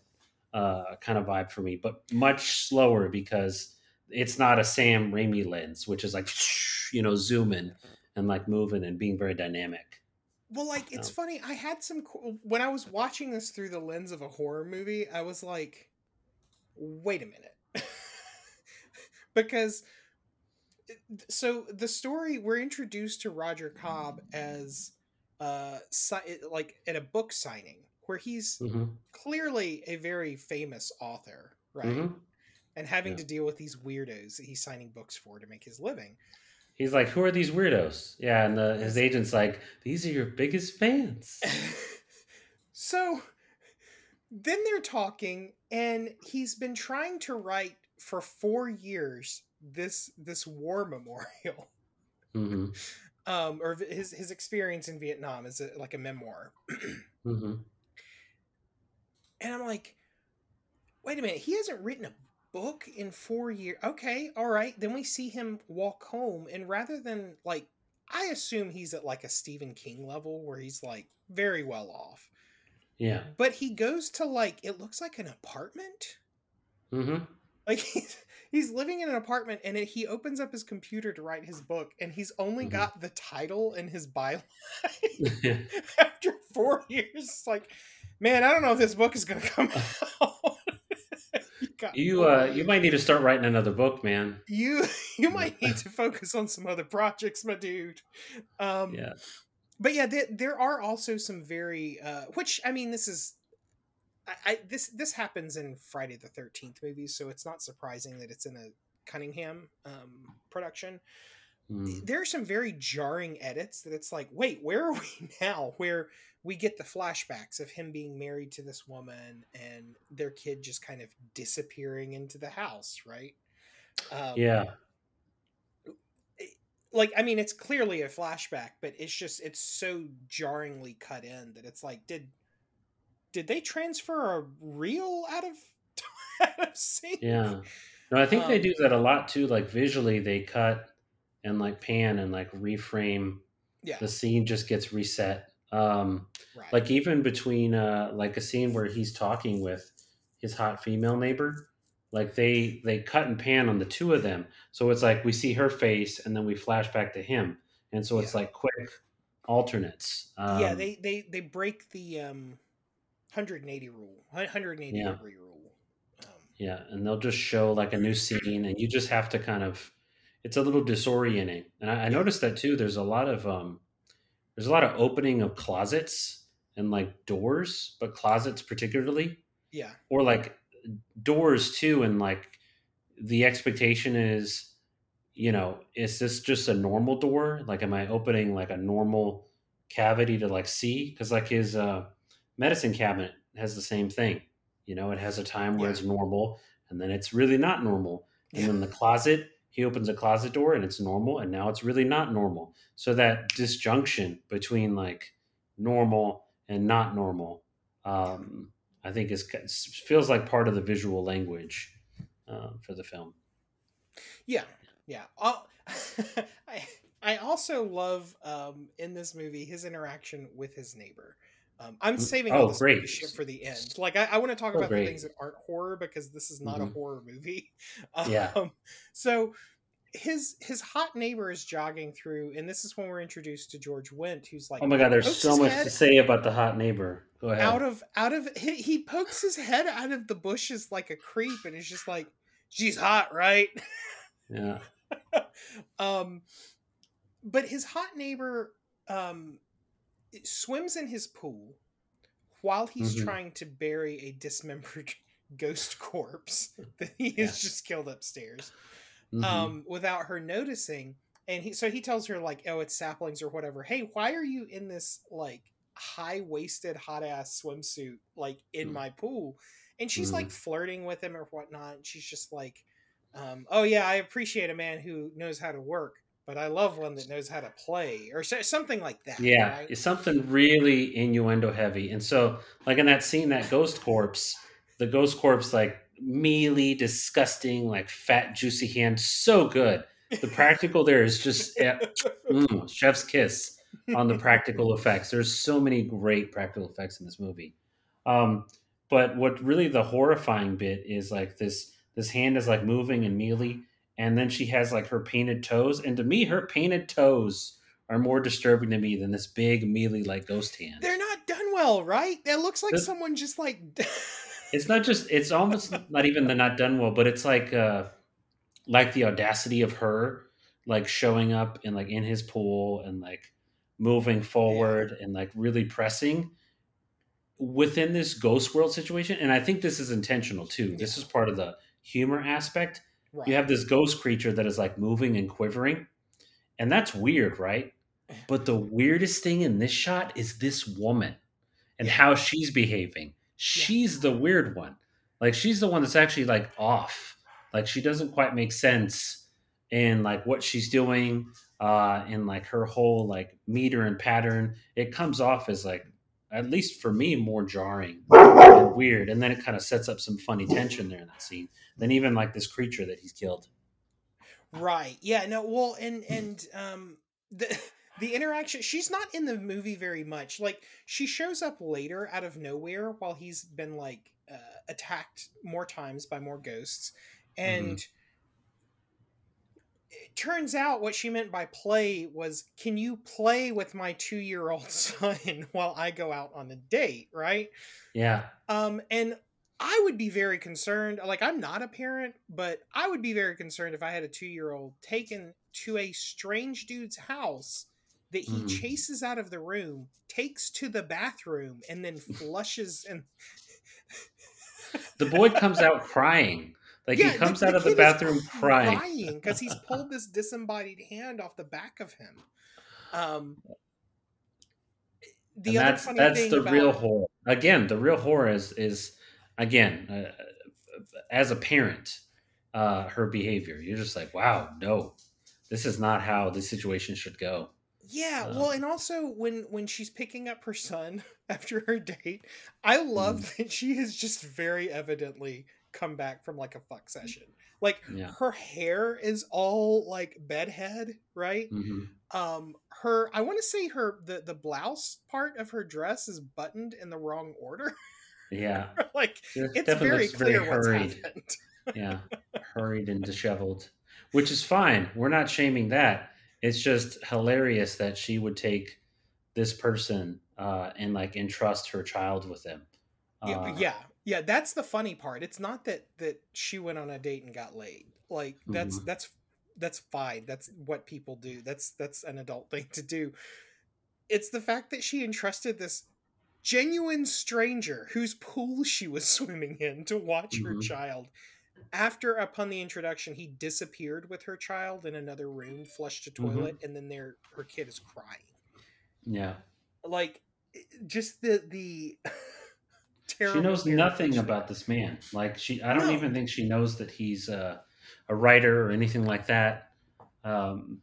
uh, kind of vibe for me, but much slower because it's not a Sam Raimi lens, which is like you know zooming and like moving and being very dynamic. Well, like it's Um, funny. I had some when I was watching this through the lens of a horror movie. I was like, "Wait a minute," because so the story we're introduced to Roger Cobb as uh si- like at a book signing where he's hmm clearly a very famous author, right? hmm And having Yeah. to deal with these weirdos that he's signing books for to make his living. He's like, "Who are these weirdos?" Yeah, and the, his agent's like, "These are your biggest fans." so then they're talking and he's been trying to write for 4 years this this war memorial. Hmm um or his his experience in Vietnam is a, like a memoir. Hmm and I'm like wait a minute he hasn't written a book in 4 years okay all right then we see him walk home and rather than like I assume he's at like a Stephen King level where he's like very well off. Yeah. but he goes to like it looks like an apartment. Hmm like he's, he's living in an apartment and it, he opens up his computer to write his book and he's only Mhm. got the title and his byline after four years it's like man i don't know if this book is going to come out you, you uh, you might need to start writing another book, man. you you might need to focus on some other projects my dude um Yeah. but yeah there, there are also some very uh which i mean this is I, I this this happens in friday the 13th movies so it's not surprising that it's in a cunningham um production Mm. there are some very jarring edits that it's like wait where are we now where we get the flashbacks of him being married to this woman and their kid just kind of disappearing into the house right um, Yeah. like i mean it's clearly a flashback but it's just it's so jarringly cut in that it's like did did they transfer a reel out of out of scene Yeah. No, I think they Um, do that a lot too. Like visually, they cut and like pan and like reframe. yeah The scene just gets reset. Um, right like even between uh, like a scene where he's talking with his hot female neighbor, like they they cut and pan on the two of them. So it's like we see her face and then we flash back to him, and so it's Yeah. like quick alternates. Um, yeah they they they break the um 180 rule 180 Yeah. degree rule um, Yeah, and they'll just show like a new scene, and you just have to kind of. It's a little disorienting, and I, I noticed that too. There's a lot of um, there's a lot of opening of closets and like doors, but closets particularly, yeah or like doors too, and like the expectation is, you know, is this just a normal door? Like, am I opening like a normal cavity to like see? Because like his uh, medicine cabinet has the same thing. You know, it has a time where Yeah. it's normal, and then it's really not normal. And Yeah. then the closet, he opens a closet door, and it's normal, and now it's really not normal. So that disjunction between like normal and not normal, um, I think is feels like part of the visual language uh, for the film. Yeah, yeah. i I also love um, in this movie his interaction with his neighbor. Um, I'm saving Oh, all this great. shit for the end. Like I, I want to talk Oh, about the things that aren't horror because this is not a Mhm. horror movie. Yeah. Um, so his his hot neighbor is jogging through, and this is when we're introduced to George Wendt, who's like, Oh my god, there's so much to say about the hot neighbor. Go ahead. out of out of he, he pokes his head out of the bushes like a creep, and is just like, she's hot, right? yeah. um but his hot neighbor um swims in his pool while he's Mhm. trying to bury a dismembered ghost corpse that he has just killed upstairs Mhm. um without her noticing and he so he tells her like oh it's saplings or whatever hey why are you in this like high-waisted hot-ass swimsuit like in Mm. my pool and she's Mhm. like flirting with him or whatnot and she's just like um, oh yeah i appreciate a man who knows how to work but i love one that knows how to play or something like that Yeah, right? it's something really innuendo heavy. And so, like in that scene, that ghost corpse, the ghost corpse, like mealy, disgusting, like fat, juicy hand, so good. The practical there is just eh, mm, chef's kiss on the practical effects. There's so many great practical effects in this movie. Um, but what really the horrifying bit is like this this hand is like moving and mealy, and then she has like her painted toes. And to me, her painted toes are more disturbing to me than this big mealy like ghost hand. they're not done well right? It looks like This- someone just like it's not just it's almost not even the not done well but it's like uh like the audacity of her like showing up and like in his pool and like moving forward and like really pressing within this ghost world situation. And i think this is intentional too. This is part of the humor aspect right. you have this ghost creature that is like moving and quivering and that's weird right? But the weirdest thing in this shot is this woman and Yeah. how she's behaving. She's the weird one. Like she's the one that's actually like off. Like she doesn't quite make sense in like what she's doing uh in like her whole like meter and pattern. It comes off as like at least for me more jarring and weird and then it kind of sets up some funny tension there in that scene than even like this creature that he's killed Right. Yeah. No. Well, and and um the the interaction. She's not in the movie very much. Like she shows up later out of nowhere while he's been like uh, attacked more times by more ghosts, and. It turns out what she meant by play was can you play with my two year old son while I go out on a date, right? yeah Um, and I would be very concerned. Like, I'm not a parent, but I would be very concerned if I had a two year old taken to a strange dude's house that he Mhm. chases out of the room, takes to the bathroom, and then flushes and. the boy comes out crying like Yeah, he comes the- out the of the bathroom crying. crying because he's pulled this disembodied hand off the back of him. Um, the that's that's the about, real horror. Again the real horror is is again uh, as a parent uh her behavior. You're just like wow no. This is not how this situation should go. Yeah, Um, well, and also when when she's picking up her son after her date, I love Mm. that she is just very evidently come back from like a fuck session. Like yeah her hair is all like bedhead, right? hmm Um her I want to say her the the blouse part of her dress is buttoned in the wrong order. yeah like It it's very clear what's hurried happened. yeah hurried and disheveled which is fine we're not shaming that it's just hilarious that she would take this person uh and like entrust her child with them Uh, yeah, yeah. Yeah, that's the funny part. It's not that that she went on a date and got laid. Like that's Mhm. that's that's fine. That's what people do. That's that's an adult thing to do. It's the fact that she entrusted this genuine stranger whose pool she was swimming in to watch her Mhm. child. After, upon the introduction, he disappeared with her child in another room, flushed a Mhm. toilet, and then there her kid is crying. yeah Like, just the the. she knows nothing about this man like she i don't No. even think she knows that he's uh, a writer or anything like that um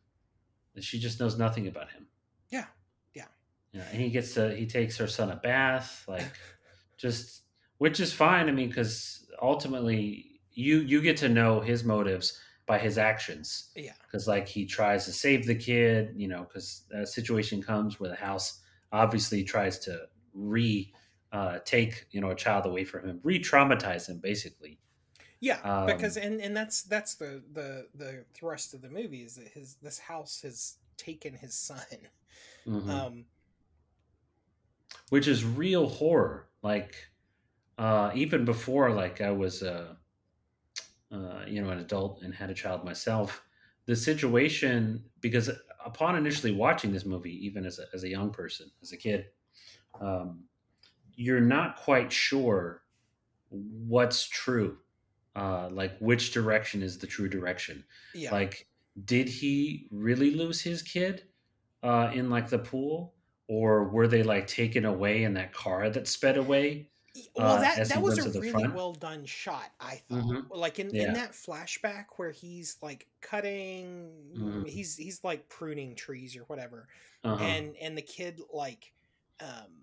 she just knows nothing about him Yeah, yeah. yeah and he gets to he takes her son a bath like just which is fine i mean because ultimately you you get to know his motives by his actions. Yeah. Because like he tries to save the kid, you know, because a situation comes where the house obviously tries to re uh, take you know a child away from him, re-traumatize him, basically. Yeah, Um, because and and that's that's the the the thrust of the movie is that his this house has taken his son. mhm. Um, which is real horror. Like uh, even before, like I was, uh, uh, you know, an adult and had a child myself. The situation, because upon initially watching this movie, even as a, as a young person, as a kid, um, you're not quite sure what's true. Uh, like which direction is the true direction? yeah. Like, did he really lose his kid uh, in like the pool, or were they like taken away in that car that sped away? Well, uh, that as that was a really front? well done shot. I thought, Mhm. like in, in that flashback where he's like cutting, Mhm. he's he's like pruning trees or whatever, Uh-huh. and and the kid like um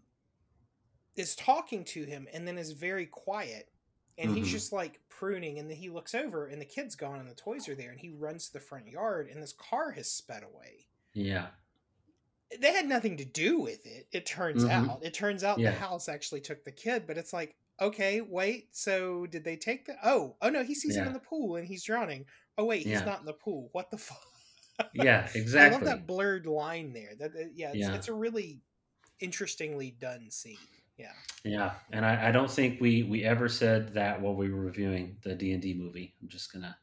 is talking to him and then is very quiet and he's Mhm. just like pruning and then he looks over and the kid's gone and the toys are there and he runs to the front yard and this car has sped away yeah. they had nothing to do with it it turns Mhm. out it turns out Yeah. the house actually took the kid but it's like okay wait so did they take the oh oh no he sees him in the pool and he's drowning oh wait he's Yeah. not in the pool what the fuck Yeah, exactly. i love that blurred line there that that- yeah it's, Yeah. it's a really interestingly done scene yeah Yeah, and I, I don't think we we ever said that while we were reviewing the D and D movie. I'm just gonna,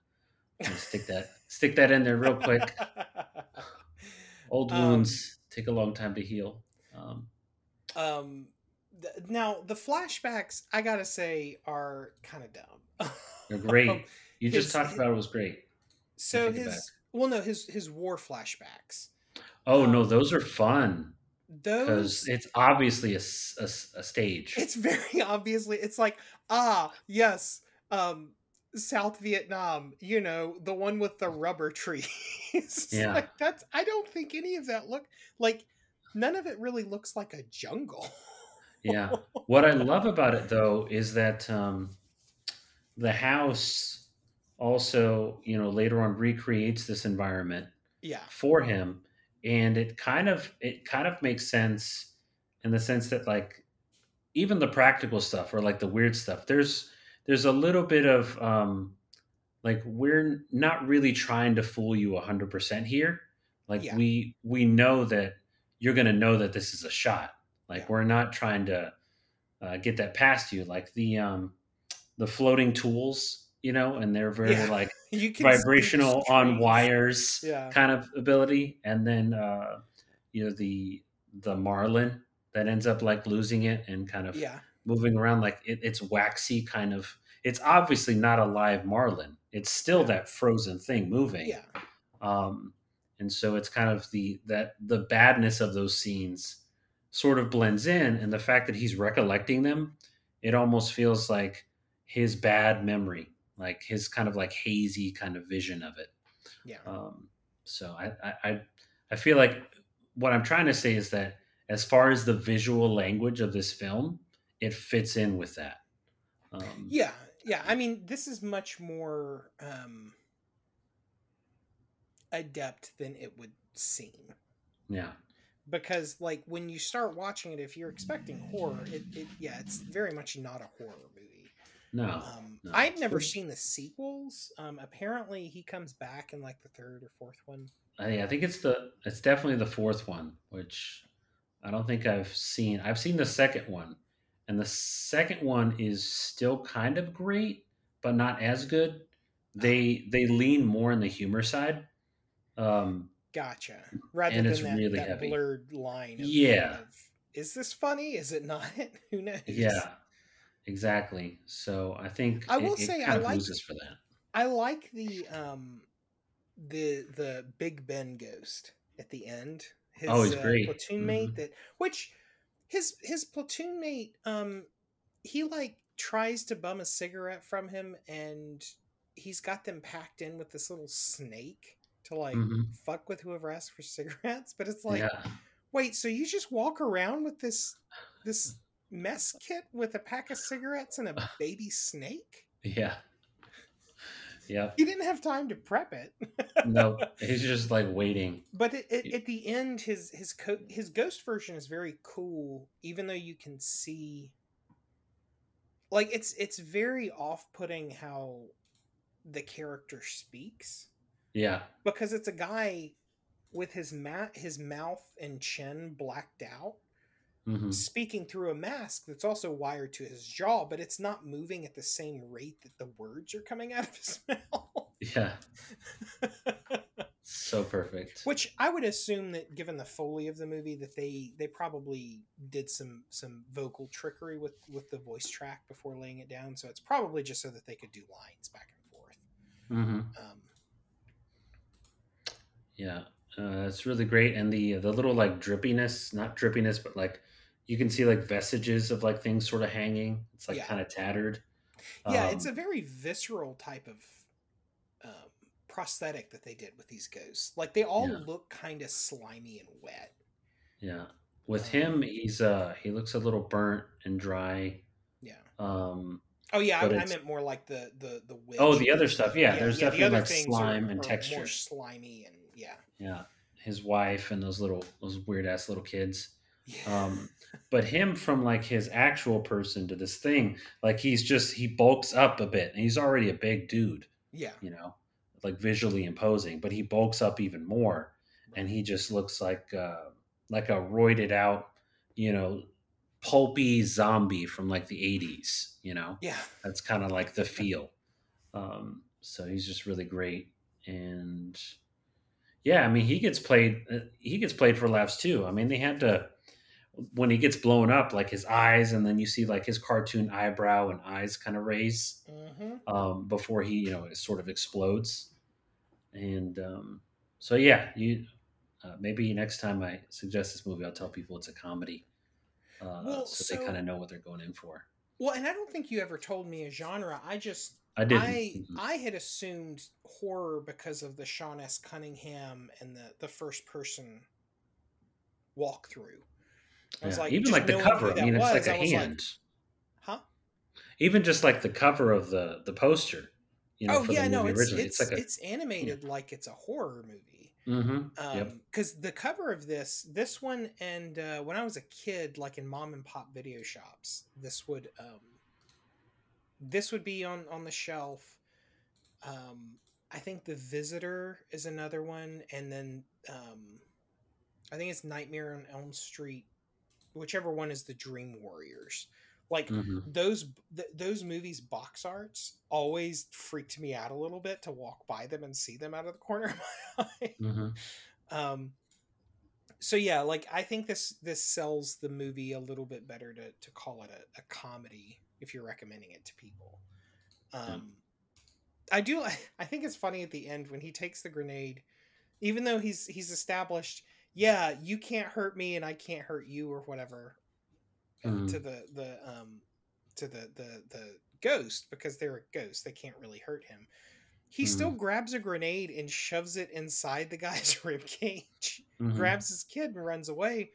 gonna stick that stick that in there real quick. Old Um, wounds take a long time to heal. Um, um th- now the flashbacks i gotta say are kind of dumb they're great. You just talked his- about it was great. so his well no his his war flashbacks Oh no, Um, those are fun those it's obviously a stage. it's very obviously it's like ah yes um south vietnam you know the one with the rubber trees Yeah. like that's i don't think any of that look like none of it really looks like a jungle Yeah. What I love about it though is that um, the house also, you know, later on recreates this environment yeah for him, and it kind of it kind of makes sense in the sense that like even the practical stuff or like the weird stuff, there's there's a little bit of um, like we're not really trying to fool you hundred percent here. Like Yeah. we we know that you're gonna know that this is a shot. Like Yeah. we're not trying to uh, get that past you. Like the um, the floating tools, you know, and they're very Yeah. like vibrational on wires Yeah. kind of ability, and then uh, you know the the marlin that ends up like losing it and kind of yeah moving around like it, it's waxy kind of. It's obviously not a live marlin. It's still that frozen thing moving yeah um, and so it's kind of the that the badness of those scenes sort of blends in and the fact that he's recollecting them it almost feels like his bad memory like his kind of like hazy kind of vision of it yeah um, so I, I I feel like what I'm trying to say is that as far as the visual language of this film, it fits in with that. Um, Yeah, yeah. I mean, this is much more um, adept than it would seem yeah, because, like, when you start watching it, if you're expecting horror, it, it yeah, it's very much not a horror movie. No, Um, no. I've never seen the sequels. Um, apparently, he comes back in like the third or fourth one. I, I think it's the it's definitely the fourth one, which I don't think I've seen. I've seen the second one, and the second one is still kind of great, but not as good. They they lean more in the humor side. Um, Gotcha. Rather And than it's that, really that heavy. blurred line. Of, Yeah. of, is this funny? Is it not? Who knows? yeah, exactly. So I think I will it, it say I like- for that. I like the um the the Big Ben ghost at the end. His Oh, he's uh, great. platoon mate that which his his platoon mate um he like tries to bum a cigarette from him and he's got them packed in with this little snake to like Mhm. fuck with whoever asks for cigarettes but it's like yeah, wait so you just walk around with this this mess kit with a pack of cigarettes and a baby snake yeah, Yeah. He didn't have time to prep it. no, he's just like waiting. But it, it, at the end, his his co- his ghost version is very cool, even though you can see. Like it's it's very off putting how the character speaks Yeah. because it's a guy with his mat his mouth and chin blacked out hmm speaking through a mask that's also wired to his jaw but it's not moving at the same rate that the words are coming out of his mouth. Yeah. So perfect. which i would assume that given the foley of the movie that they they probably did some some vocal trickery with with the voice track before laying it down. So it's probably just so that they could do lines back and forth. Hmm um, Yeah, uh, it's really great, and the the little like drippiness, not drippiness, but like you can see like vestiges of like things sort of hanging. It's like Yeah. kind of tattered. yeah it's Um, a very visceral type of um, prosthetic that they did with these ghosts like they all Yeah. look kind of slimy and wet yeah. With Um, him, he's uh he looks a little burnt and dry. yeah Um, Oh yeah, I, I meant more like the the the witch. Oh, the other stuff, yeah, there's the definitely, other like, slime are, and are texture. more slimy and yeah, yeah, his wife and those little those weird ass little kids. Yeah, Um, but him from like his actual person to this thing, like he's just he bulks up a bit, and he's already a big dude. yeah, you know, like visually imposing, but he bulks up even more and he just looks like uh, like a roided out, you know, pulpy zombie from like the 80s, you know. yeah, That's kind of like the feel. Um, so he's just really great and yeah, I mean he gets played uh, he gets played for laughs too. I mean they had to when he gets blown up like his eyes and then you see like his cartoon eyebrow and eyes kind of raise hmm um, before he you know it sort of explodes and um, so yeah you uh, maybe next time i suggest this movie i'll tell people it's a comedy uh, Well, so, they kind of know what they're going in for Well, and I don't think you ever told me a genre. I just i didn't I Mhm. I had assumed horror because of the Sean S. Cunningham and the the first person walkthrough. I was Yeah. like, even like the cover i mean it's was, like a was like, hand huh? even just like the cover of the the poster you know oh for yeah, the no, movie it's originally it's it's, like a it's animated like it's a horror movie. Mhm. Um, yep because the cover of this, this one, and uh, when I was a kid, like in mom and pop video shops, this would, um, this would be on on the shelf. Um, I think the Visitor is another one, and then um, I think it's Nightmare on Elm Street, whichever one is the Dream Warriors. Like Mhm. those th- those movies box arts always freaked me out a little bit to walk by them and see them out of the corner of my eye Mhm. um so yeah like i think this this sells the movie a little bit better to to call it a, a comedy if you're recommending it to people um i do i think it's funny at the end when he takes the grenade even though he's he's established yeah you can't hurt me and i can't hurt you or whatever Mhm. to the the um to the the the ghost because they're a ghost they can't really hurt him he still grabs a grenade and shoves it inside the guy's rib cage Mhm. grabs his kid and runs away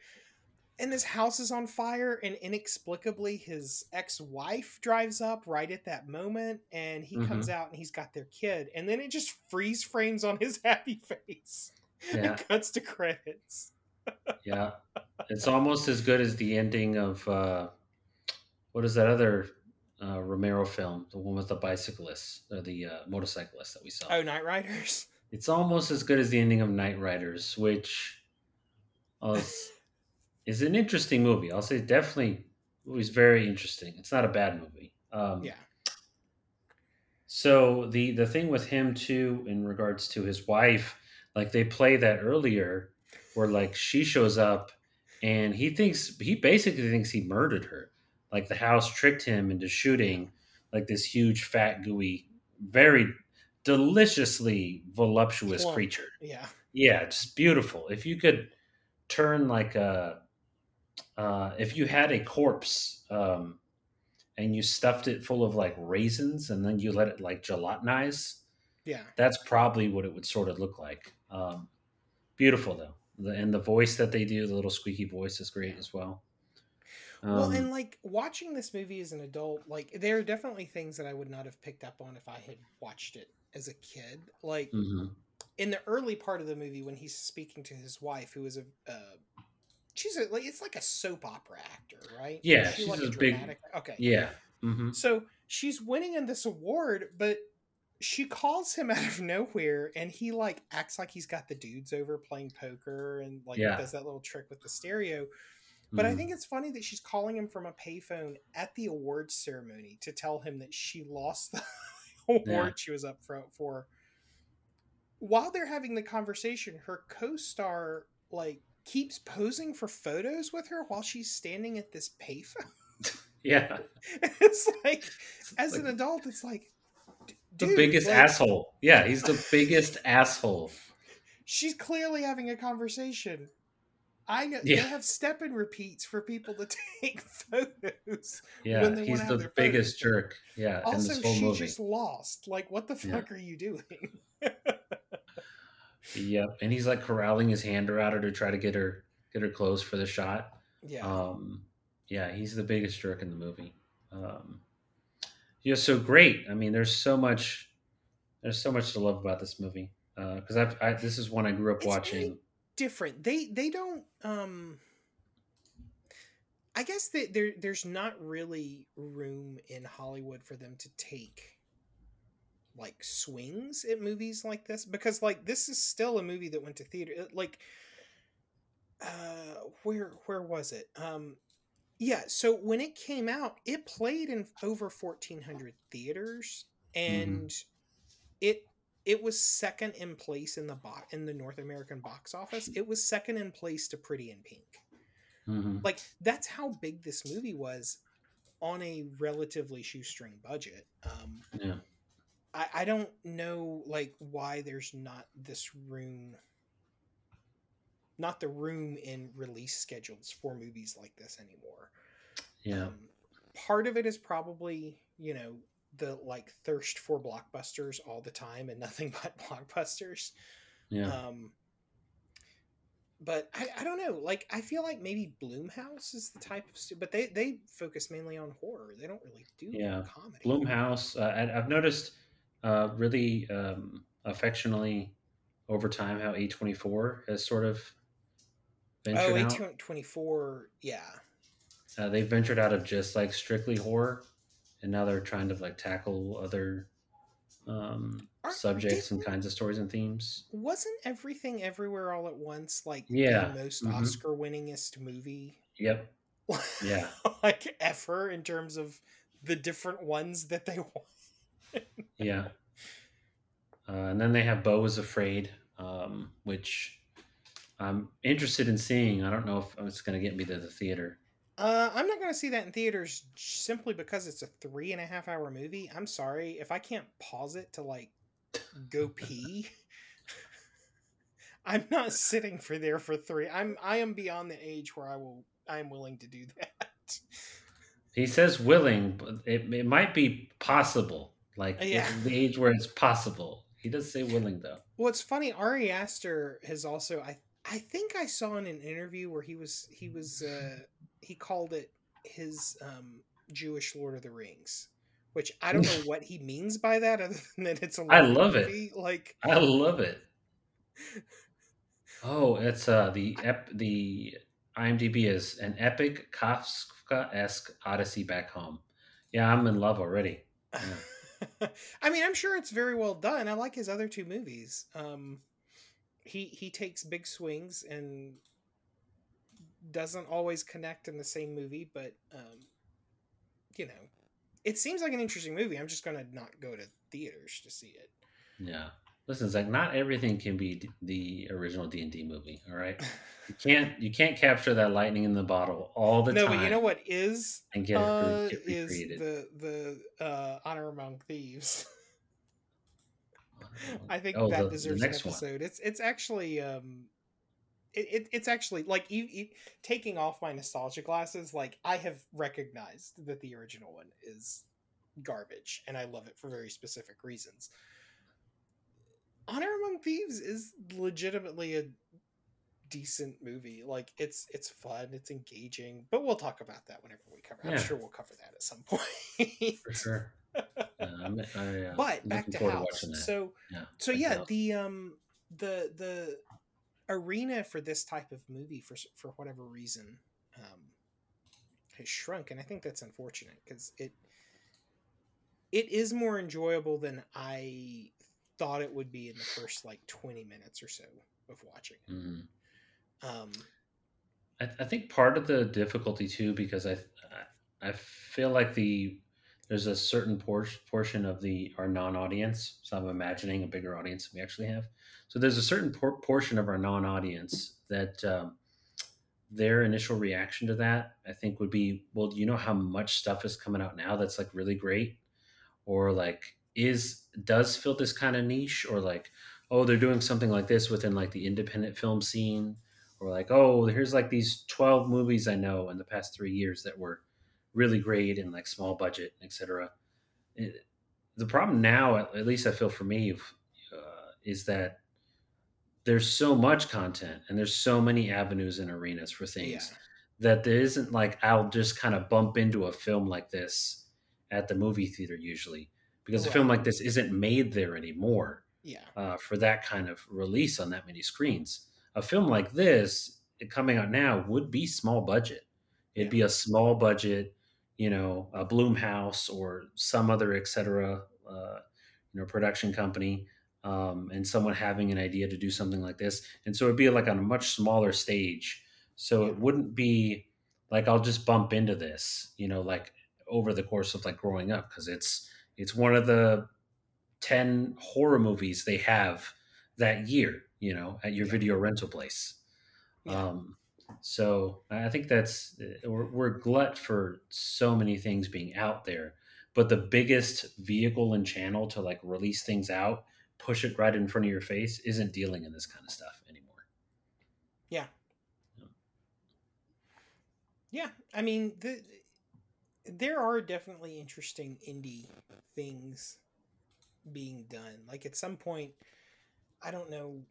and his house is on fire and inexplicably his ex-wife drives up right at that moment and he comes out and he's got their kid and then it just freeze frames on his happy face Yeah. and cuts to credits Yeah, it's almost as good as the ending of uh, what is that other uh, Romero film, the one with the bicyclist or the uh, motorcyclist that we saw. oh Knightriders It's almost as good as the ending of Knightriders, which was, is an interesting movie. I'll say definitely, it was very interesting. It's not a bad movie. Um, yeah So the the thing with him too, in regards to his wife, like they play that earlier, where like she shows up, and he thinks he basically thinks he murdered her. Like the house tricked him into shooting like this huge, fat, gooey, very deliciously voluptuous creature. yeah Yeah, just beautiful. If you could turn like a, uh, if you had a corpse, um, and you stuffed it full of like raisins, and then you let it like gelatinize, yeah that's probably what it would sort of look like. Um, beautiful though, the, and the voice that they do, the little squeaky voice, is great as well. well Um, and like watching this movie as an adult like there are definitely things that i would not have picked up on if i had watched it as a kid. Like hmm in the early part of the movie when he's speaking to his wife, who is a uh, she's a like it's like a soap opera actor, right? Yeah, she she's like a big- dramatic- Okay, Yeah. hmm so she's winning in this award, but she calls him out of nowhere and he like acts like he's got the dudes over playing poker and like Yeah. does that little trick with the stereo. But I Mhm. think it's funny that she's calling him from a payphone at the awards ceremony to tell him that she lost the award Yeah. she was up front for. While they're having the conversation, her co-star like keeps posing for photos with her while she's standing at this payphone. yeah, it's like, as like an adult, it's like the dude, biggest like, asshole. Yeah, he's the biggest asshole. She's clearly having a conversation. I know Yeah. they have step and repeats for people to take photos. Yeah, When they he's the their biggest photos jerk. Yeah, in Also, she movie. just lost. Like, what the Yeah. fuck are you doing? Yep, and he's like corralling his hand around her to try to get her get her close for the shot. yeah. Um, yeah, he's the biggest jerk in the movie. Um, yeah, so great. I mean, there's so much, there's so much to love about this movie. Because I've, I, this is one I grew up It's watching. different. They they don't um I guess that there there's not really room in Hollywood for them to take like swings at movies like this because like this is still a movie that went to theater like uh where where was it um yeah so when it came out it played in over 1400 theaters and it it was second in place in the box in the North American box office. It was second in place to Pretty in Pink. hmm Like that's how big this movie was on a relatively shoestring budget. Um, Yeah, I, I don't know like why there's not this room, not the room in release schedules for movies like this anymore. yeah, Um, part of it is probably you know the like thirst for blockbusters all the time and nothing but blockbusters. yeah. Um, but I, I don't know. Like I feel like maybe Blumhouse is the type of but they they focus mainly on horror. They don't really do Yeah. comedy. Blumhouse. Uh, I've noticed uh, really um, affectionately over time how A24 has sort of ventured Oh, out. Yeah. Uh, they ventured out of just like strictly horror, and now they're trying to like tackle other um, Aren't- subjects and kinds of stories and themes. Wasn't everything everywhere all at once like Yeah, the most mhm. Oscar winningest movie? Yep. Yeah. like ever in terms of the different ones that they won. Yeah. Uh, and then they have Beau is Afraid, um, which I'm interested in seeing. I don't know if it's going to get me to the theater. Uh, I'm not going to see that in theaters simply because it's a three and a half hour movie. I'm sorry if I can't pause it to like go pee. I'm not sitting for there for three. I'm I am beyond the age where I will I am willing to do that. He says willing, but it, it might be possible. Like Yeah. the age where it's possible. He does say willing though. Well, it's funny. Ari Aster has also. I I think I saw in an interview where he was he was uh, he called it his um, Jewish Lord of the Rings, which I don't know what he means by that, other than that it's a. I love it. Like I love it. Oh, it's uh the ep the IMDb is an epic Kafka esque Odyssey back home. Yeah, I'm in love already. I mean, I'm sure it's very well done. I like his other two movies. Um, he he takes big swings and doesn't always connect in the same movie, but um, you know, it seems like an interesting movie. I'm just gonna not go to theaters to see it. Yeah. Listen, Zach, not everything can be d- the original D and D movie. All right, you can't you can't capture that lightning in the bottle all the no, time No, but you know what is and get uh, get is the the uh, Honor Among Thieves. I think Oh, that the- the deserves next an one. episode. It's it's actually um, it, it it's actually like you, you taking off my nostalgia glasses. Like I have recognized that the original one is garbage, and I love it for very specific reasons. Honor Among Thieves is legitimately a decent movie. Like it's it's fun, it's engaging. But we'll talk about that whenever we cover. I'm sure we'll cover that at some point. For sure. Uh, but back to House. so yeah. so yeah, the um the the arena for this type of movie for for whatever reason um has shrunk and I think that's unfortunate because it it is more enjoyable than I thought it would be in the first like 20 minutes or so of watching. Mhm. Um I, I think part of the difficulty too, because I I I feel like the there's a certain por- portion of the our non-audience. So I'm imagining a bigger audience than we actually have. So there's a certain por- portion of our non-audience that um, their initial reaction to that, I think, would be, well, you know how much stuff is coming out now that's like really great, or like is does fill this kind of niche, or like, oh, they're doing something like this within like the independent film scene or like oh here's like these 12 movies i know in the past three years that were really great and like small budget etc It- the problem now at, at least i feel for me uh, is that there's so much content and there's so many avenues and arenas for things yeah. that there isn't like i'll just kind of bump into a film like this at the movie theater usually because a film like this isn't made there anymore Yeah. uh, for that kind of release on that many screens. A film like this coming out now would be small budget. It'd Yeah. be a small budget, you know, a Blumhouse or some other et cetera, uh, you know, production company, um, and someone having an idea to do something like this. And so it'd be like on a much smaller stage. So it wouldn't be like I'll just bump into this, you know, like over the course of like growing up because it's it's one of the 10 horror movies they have that year, you know, at your Yeah. video rental place. Yeah. Um, so I think that's eh, we're, we're glut for so many things being out there, but the biggest vehicle and channel to like release things out, push it right in front of your face, isn't dealing in this kind of stuff anymore. Yeah. Yeah. Yeah, I mean, the, there are definitely interesting indie things being done. Like at some point, I don't know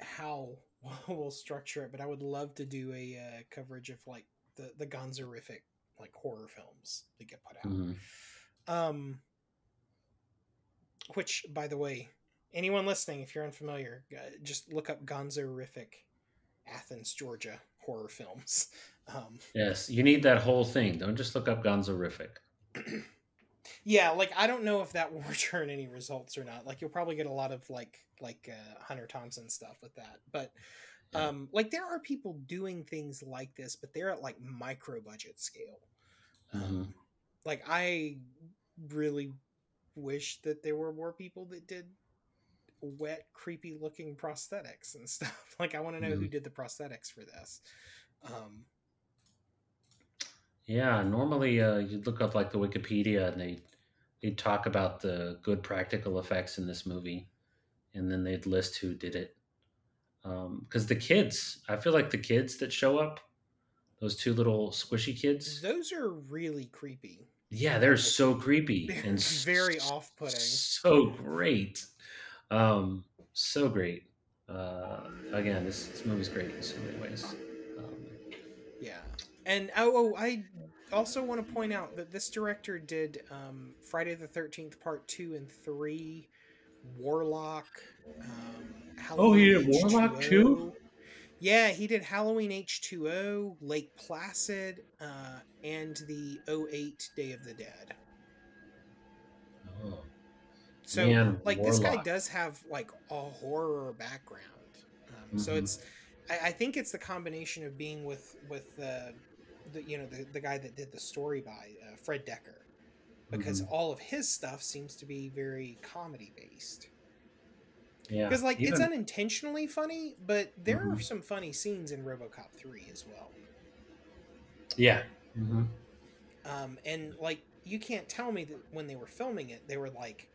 how we'll structure it, but I would love to do a uh, coverage of like the the Gonzorific like horror films that get put out. Mhm. Um, which, by the way, anyone listening, if you're unfamiliar, uh, just look up Gonzorific Athens, Georgia horror films. Um, Yes, you need that whole thing. Don't just look up Gonzorific. yeah, like I don't know if that will return any results or not. Like you'll probably get a lot of like like uh, Hunter Thompson stuff with that, but Yeah. um, like there are people doing things like this, but they're at like micro budget scale. Um, Mhm. Like I really wish that there were more people that did wet, creepy looking prosthetics and stuff. Like I want to know who Mhm. did the prosthetics for this. Um, Yeah, normally uh, you'd look up like the Wikipedia and they they'd talk about the good practical effects in this movie, and then they'd list who did it. Because the kids, I feel like the kids that show up, those two little squishy kids, those are really creepy. yeah, they're so creepy They're and very s- off-putting. So great, um, so great. Uh, again, this, this movie's great in so many ways. And oh, oh I also want to point out that this director did um, Friday the Thirteenth Part Two and Three, Warlock. Um, Oh, he did Warlock H2O. too? Yeah, he did Halloween H two O, Lake Placid, uh, and the 08 Day of the Dead. oh, So Man, like this guy does have like a horror background. Um, So Mhm. it's I, I think it's the combination of being with with uh, the you know the, the guy that did the story by uh, Fred Dekker because Mhm. all of his stuff seems to be very comedy based. yeah. Because like it's unintentionally funny, but there are Mhm. some funny scenes in RoboCop three as well. yeah. hmm Um, and like you can't tell me that when they were filming it, they were like,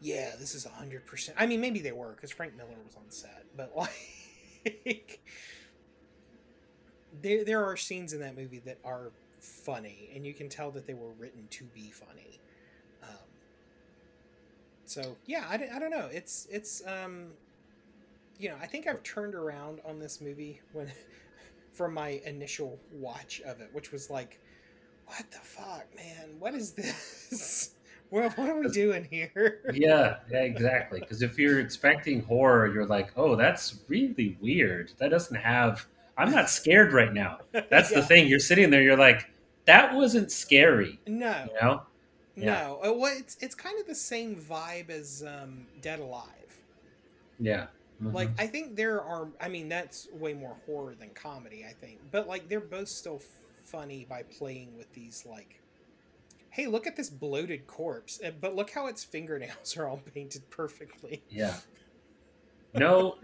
"Yeah, this is hundred percent." I mean, maybe they were because Frank Miller was on set, but like, there there are scenes in that movie that are funny, and you can tell that they were written to be funny. Um, so yeah, I, don't- I don't know. It's it's um, you know, I think I've turned around on this movie when from my initial watch of it, which was like, what the fuck, man? What is this? What, what are we doing here? yeah, yeah, exactly. Because if you're expecting horror, you're like, oh, that's really weird. That doesn't have. I'm not scared right now. That's Yeah. the thing. You're sitting there. You're like, that wasn't scary. No, You know? Yeah. no. Uh, Well, it's it's kind of the same vibe as um, Dead Alive. Yeah. Mhm. Like I think there are. I mean, that's way more horror than comedy. I think, but like they're both still funny by playing with these like. Hey, look at this bloated corpse, but look how its fingernails are all painted perfectly. Yeah. No,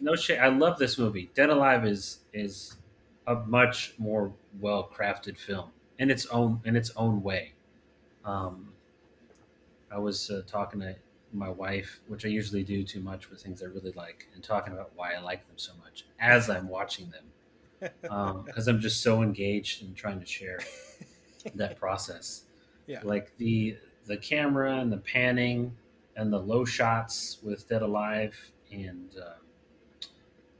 no shit. I love this movie. Dead Alive is is a much more well crafted film in its own in its own way. Um, I was uh, talking to my wife, which I usually do too much with things I really like, and talking about why I like them so much as I'm watching them, because I'm just so engaged in trying to share that process. Yeah. Like the the camera and the panning and the low shots with Dead Alive and um,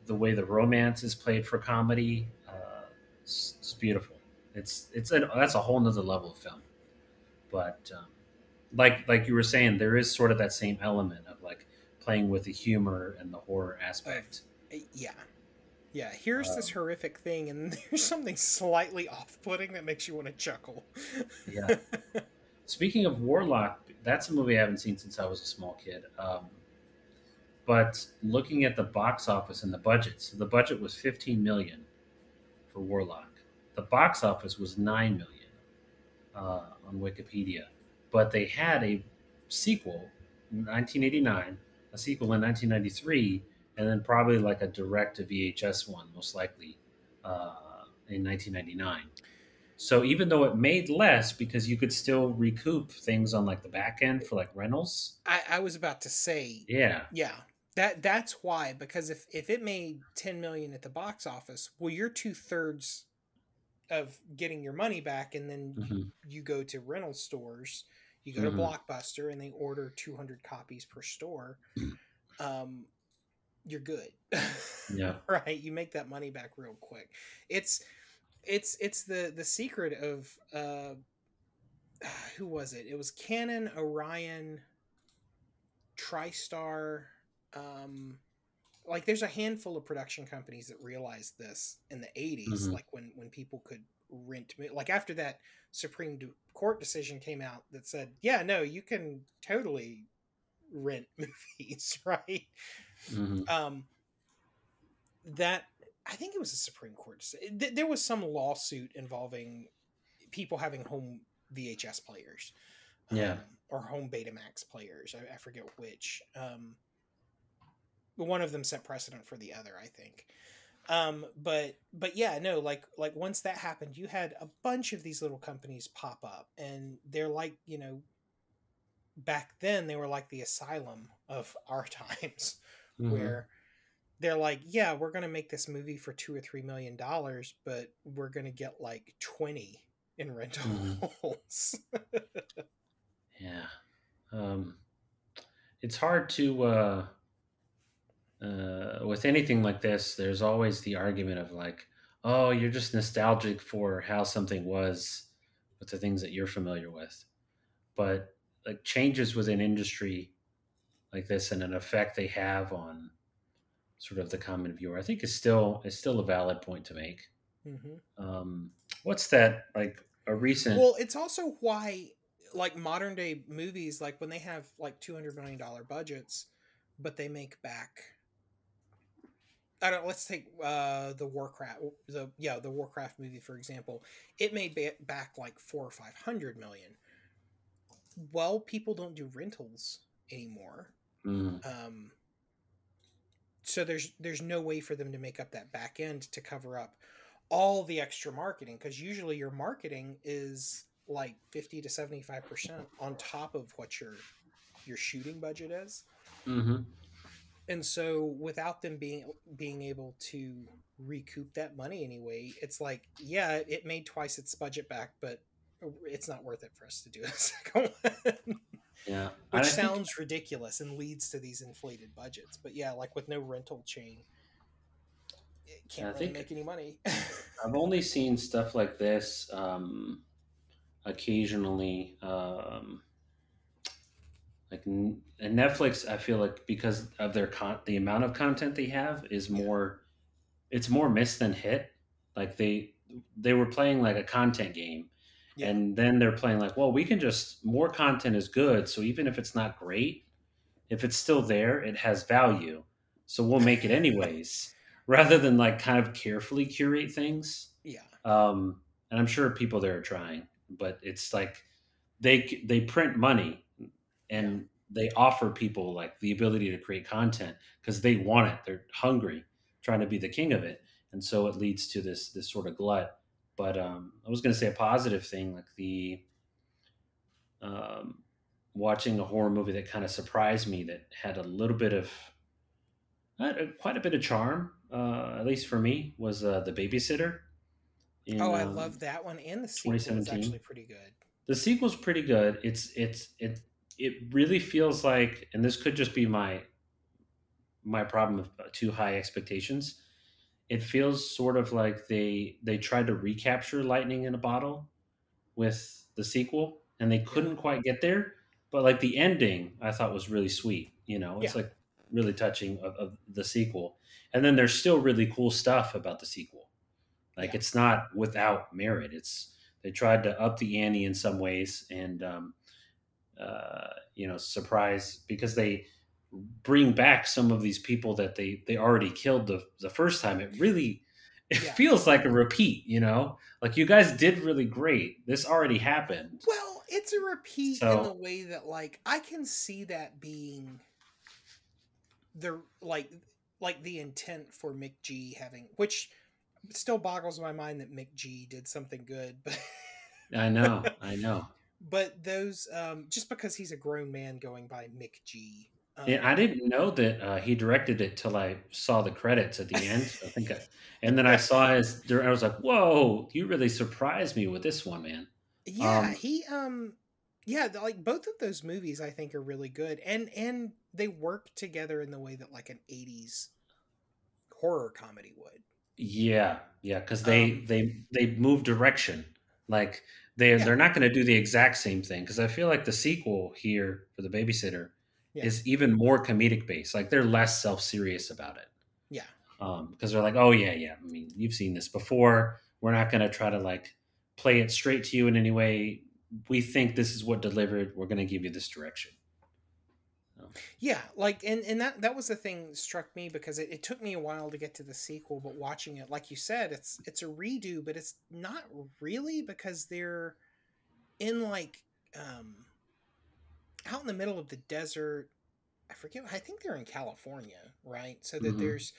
the way the romance is played for comedy, uh, it's, it's beautiful. It's it's a, that's a whole nother level of film. But um, like like you were saying, there is sort of that same element of like playing with the humor and the horror aspect. Uh, Yeah. Yeah, here's this Um, horrific thing, and there's something slightly off putting that makes you want to chuckle. Yeah. Speaking of Warlock, that's a movie I haven't seen since I was a small kid. Um, but looking at the box office and the budget, so the budget was 15 million for Warlock. The box office was 9 million uh, on Wikipedia. But they had a sequel in 1989, a sequel in 1993, and then probably like a direct to VHS one, most likely, uh, in 1999. So even though it made less because you could still recoup things on like the back end for like rentals. I, I was about to say, Yeah. yeah, that that's why because if if it made 10 million at the box office, well, you're two thirds of getting your money back, and then you, Mhm. you go to rental stores, you go to Mhm. Blockbuster, and they order 200 copies per store. Um, you're good. Yeah. right you make that money back real quick it's it's it's the the secret of uh who was it it was Cannon orion tristar um like there's a handful of production companies that realized this in the 80s Mhm. like when when people could rent like after that supreme court decision came out that said yeah no you can totally rent movies right Mhm. um that i think it was a supreme court th- there was some lawsuit involving people having home vhs players Yeah. um, or home betamax players I, I forget which um one of them set precedent for the other i think um but but yeah no like like once that happened you had a bunch of these little companies pop up and they're like you know back then they were like the asylum of our times Mhm. where they're like, yeah, we're gonna make this movie for two or three million dollars, but we're gonna get like twenty in rentals. Yeah. Um, it's hard to, uh, uh, with anything like this, there's always the argument of like, oh, you're just nostalgic for how something was with the things that you're familiar with. But like changes within industry like this and an effect they have on sort of the common viewer, I think is still is still a valid point to make. hmm Um, what's that like a recent? Well, it's also why like modern day movies, like when they have like two hundred million dollar budgets, but they make back. I don't. Let's take uh, the Warcraft. The yeah, the Warcraft movie for example. It made ba- back like four or five hundred million. Well, people don't do rentals anymore. Mhm. um, so there's there's no way for them to make up that back end to cover up all the extra marketing because usually your marketing is like 50 to 75 percent on top of what your your shooting budget is Mhm. And so without them being being able to recoup that money anyway it's like yeah it made twice its budget back but it's not worth it for us to do a second one Yeah, which sounds think, ridiculous and leads to these inflated budgets. But yeah, like with no rental chain, it can't really make any money. I've only seen stuff like this um, occasionally. Um, like and Netflix, I feel like because of their con, the amount of content they have is more, it's more miss than hit. Like they they were playing like a content game, yeah. and then they're playing like, well, we can just more content is good. So even if it's not great, if it's still there, it has value. So we'll make it anyways, rather than like kind of carefully curate things. Yeah. Um, and I'm sure people there are trying, but it's like they they print money and they offer people like the ability to create content because they want it. They're hungry trying to be the king of it. And so it leads to this this sort of glut. But um, i was going to say a positive thing like the um, watching a horror movie that kind of surprised me that had a little bit of a, quite a bit of charm uh, at least for me was uh, the babysitter in, oh i um, love that one and the sequel is actually pretty good. The sequel's pretty good. It's it's it it really feels like, and this could just be my my problem of too high expectations. It feels sort of like they they tried to recapture lightning in a bottle with the sequel, and they couldn't quite get there. But like the ending, I thought was really sweet. You know, it's yeah. like really touching of, of, the sequel, and then there's still really cool stuff about the sequel. Like yeah. it's not without merit. It's they tried to up the ante in some ways, and um, uh, you know surprise because they bring back some of these people that they they already killed the the first time. It really it yeah. feels like a repeat. You know, like you guys did really great. This already happened. Well, it's a repeat so, in the way that like I can see that being the like like the intent for McG having which still boggles my mind that McG did something good, but I know, I know but those um, just because he's a grown man going by McG. Um, yeah, I didn't know that uh, he directed it till I saw the credits at the end. I think, I, and then I saw his. I was like, "Whoa, you really surprised me with this one, man." Yeah, um, he um, yeah, like both of those movies, I think are really good, and and they work together in the way that like an '80s horror comedy would. Yeah, yeah, because they um, they they move direction. Like they yeah. they're not going to do the exact same thing because I feel like the sequel here for the babysitter yeah. is even more comedic based. Like they're less self serious about it. Yeah. Um, because they're like, oh yeah, yeah. I mean, you've seen this before. We're not going to try to like play it straight to you in any way. We think this is what delivered. We're going to give you this direction. Yeah, like and and that that was the thing struck me because it, it took me a while to get to the sequel, but watching it, like you said, it's it's a redo, but it's not really because they're in like um out in the middle of the desert. I forget. I think they're in California, right? So that mm-hmm. there's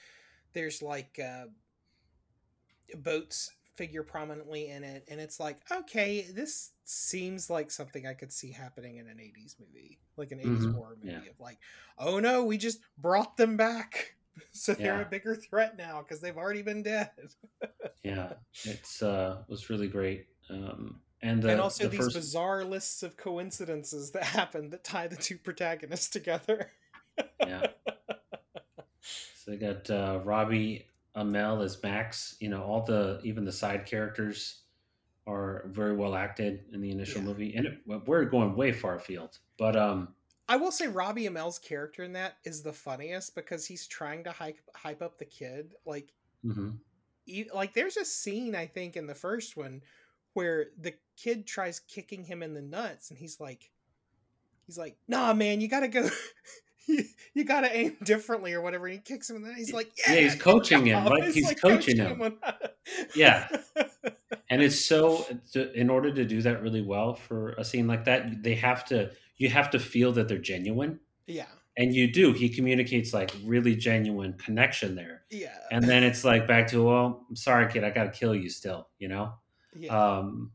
there's like uh, boats figure prominently in it and it's like okay this seems like something i could see happening in an 80s movie like an 80s mm-hmm. horror movie yeah. of like oh no we just brought them back. So they're a bigger threat now because they've already been dead. Yeah it's uh was really great um and, the, and also the these first... bizarre lists of coincidences that happen that tie the two protagonists together. Yeah. So they got uh robbie Amell as Max. You know, all the even the side characters are very well acted in the initial yeah. movie, and it, we're going way far afield. But um, I will say Robbie Amell's character in that is the funniest because he's trying to hype hype up the kid. Like, mm-hmm. he, like there's a scene I think in the first one where the kid tries kicking him in the nuts, and he's like, he's like, "Nah, man, you gotta go." you, got to aim differently or whatever. And he kicks him, and then he's like, yeah, yeah he's coaching him, like he's like coaching, coaching, him. yeah, and it's so in order to do that really well for a scene like that, they have to you have to feel that they're genuine. Yeah. And you do. He communicates like really genuine connection there. Yeah. And then it's like back to, well, I'm sorry, kid, I gotta kill you still, you know? Yeah. Um,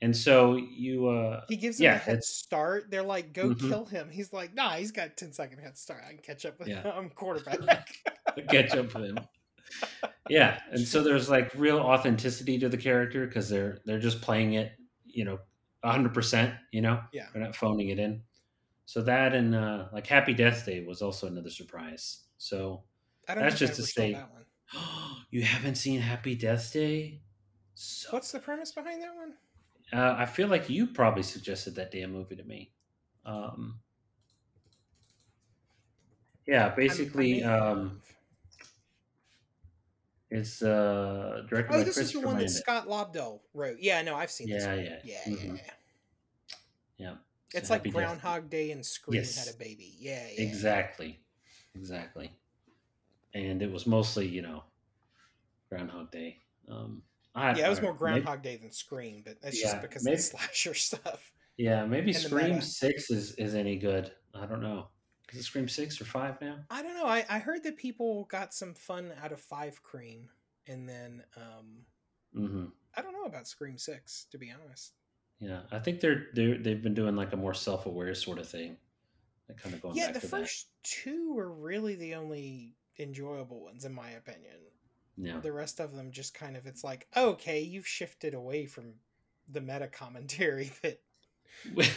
and so you uh He gives him yeah, a head start. They're like, go mm-hmm. kill him. He's like, nah, he's got 10 second head start. I can catch up with yeah. him. I'm quarterback. catch up with him. Yeah. And so there's like real authenticity to the character because they're they're just playing it, you know, hundred percent, you know? Yeah. They're not phoning it in. So that and uh, like Happy Death Day was also another surprise. So I don't that's just to say, that one. you haven't seen Happy Death Day. So What's the premise behind that one? Uh, I feel like you probably suggested that damn movie to me. Um, yeah, basically, um, it's uh, directed Oh, by this is the one that Scott Lobdell wrote. Yeah, no, I've seen this Yeah, one. yeah. yeah, Mhm. yeah, yeah. So It's like Death Groundhog Day and Scream Yes. had a baby. Yeah, yeah. Exactly, exactly. And it was mostly, you know, Groundhog Day. Um, I, Yeah, it was more Groundhog Day than Scream, but that's Yeah, just because maybe- of the slasher stuff. yeah, maybe and Scream. Six is is any good. I don't know. Is it Scream Six or Five now? I don't know. I, I heard that people got some fun out of Five Cream, and then um, hmm I don't know about Scream Six, to be honest. Yeah, I think they're they they've been doing like a more self aware sort of thing. Like kind of going yeah, back the to first two were really the only enjoyable ones, in my opinion. That. Yeah, The rest of them just kind of it's like, okay, you've shifted away from the meta commentary that we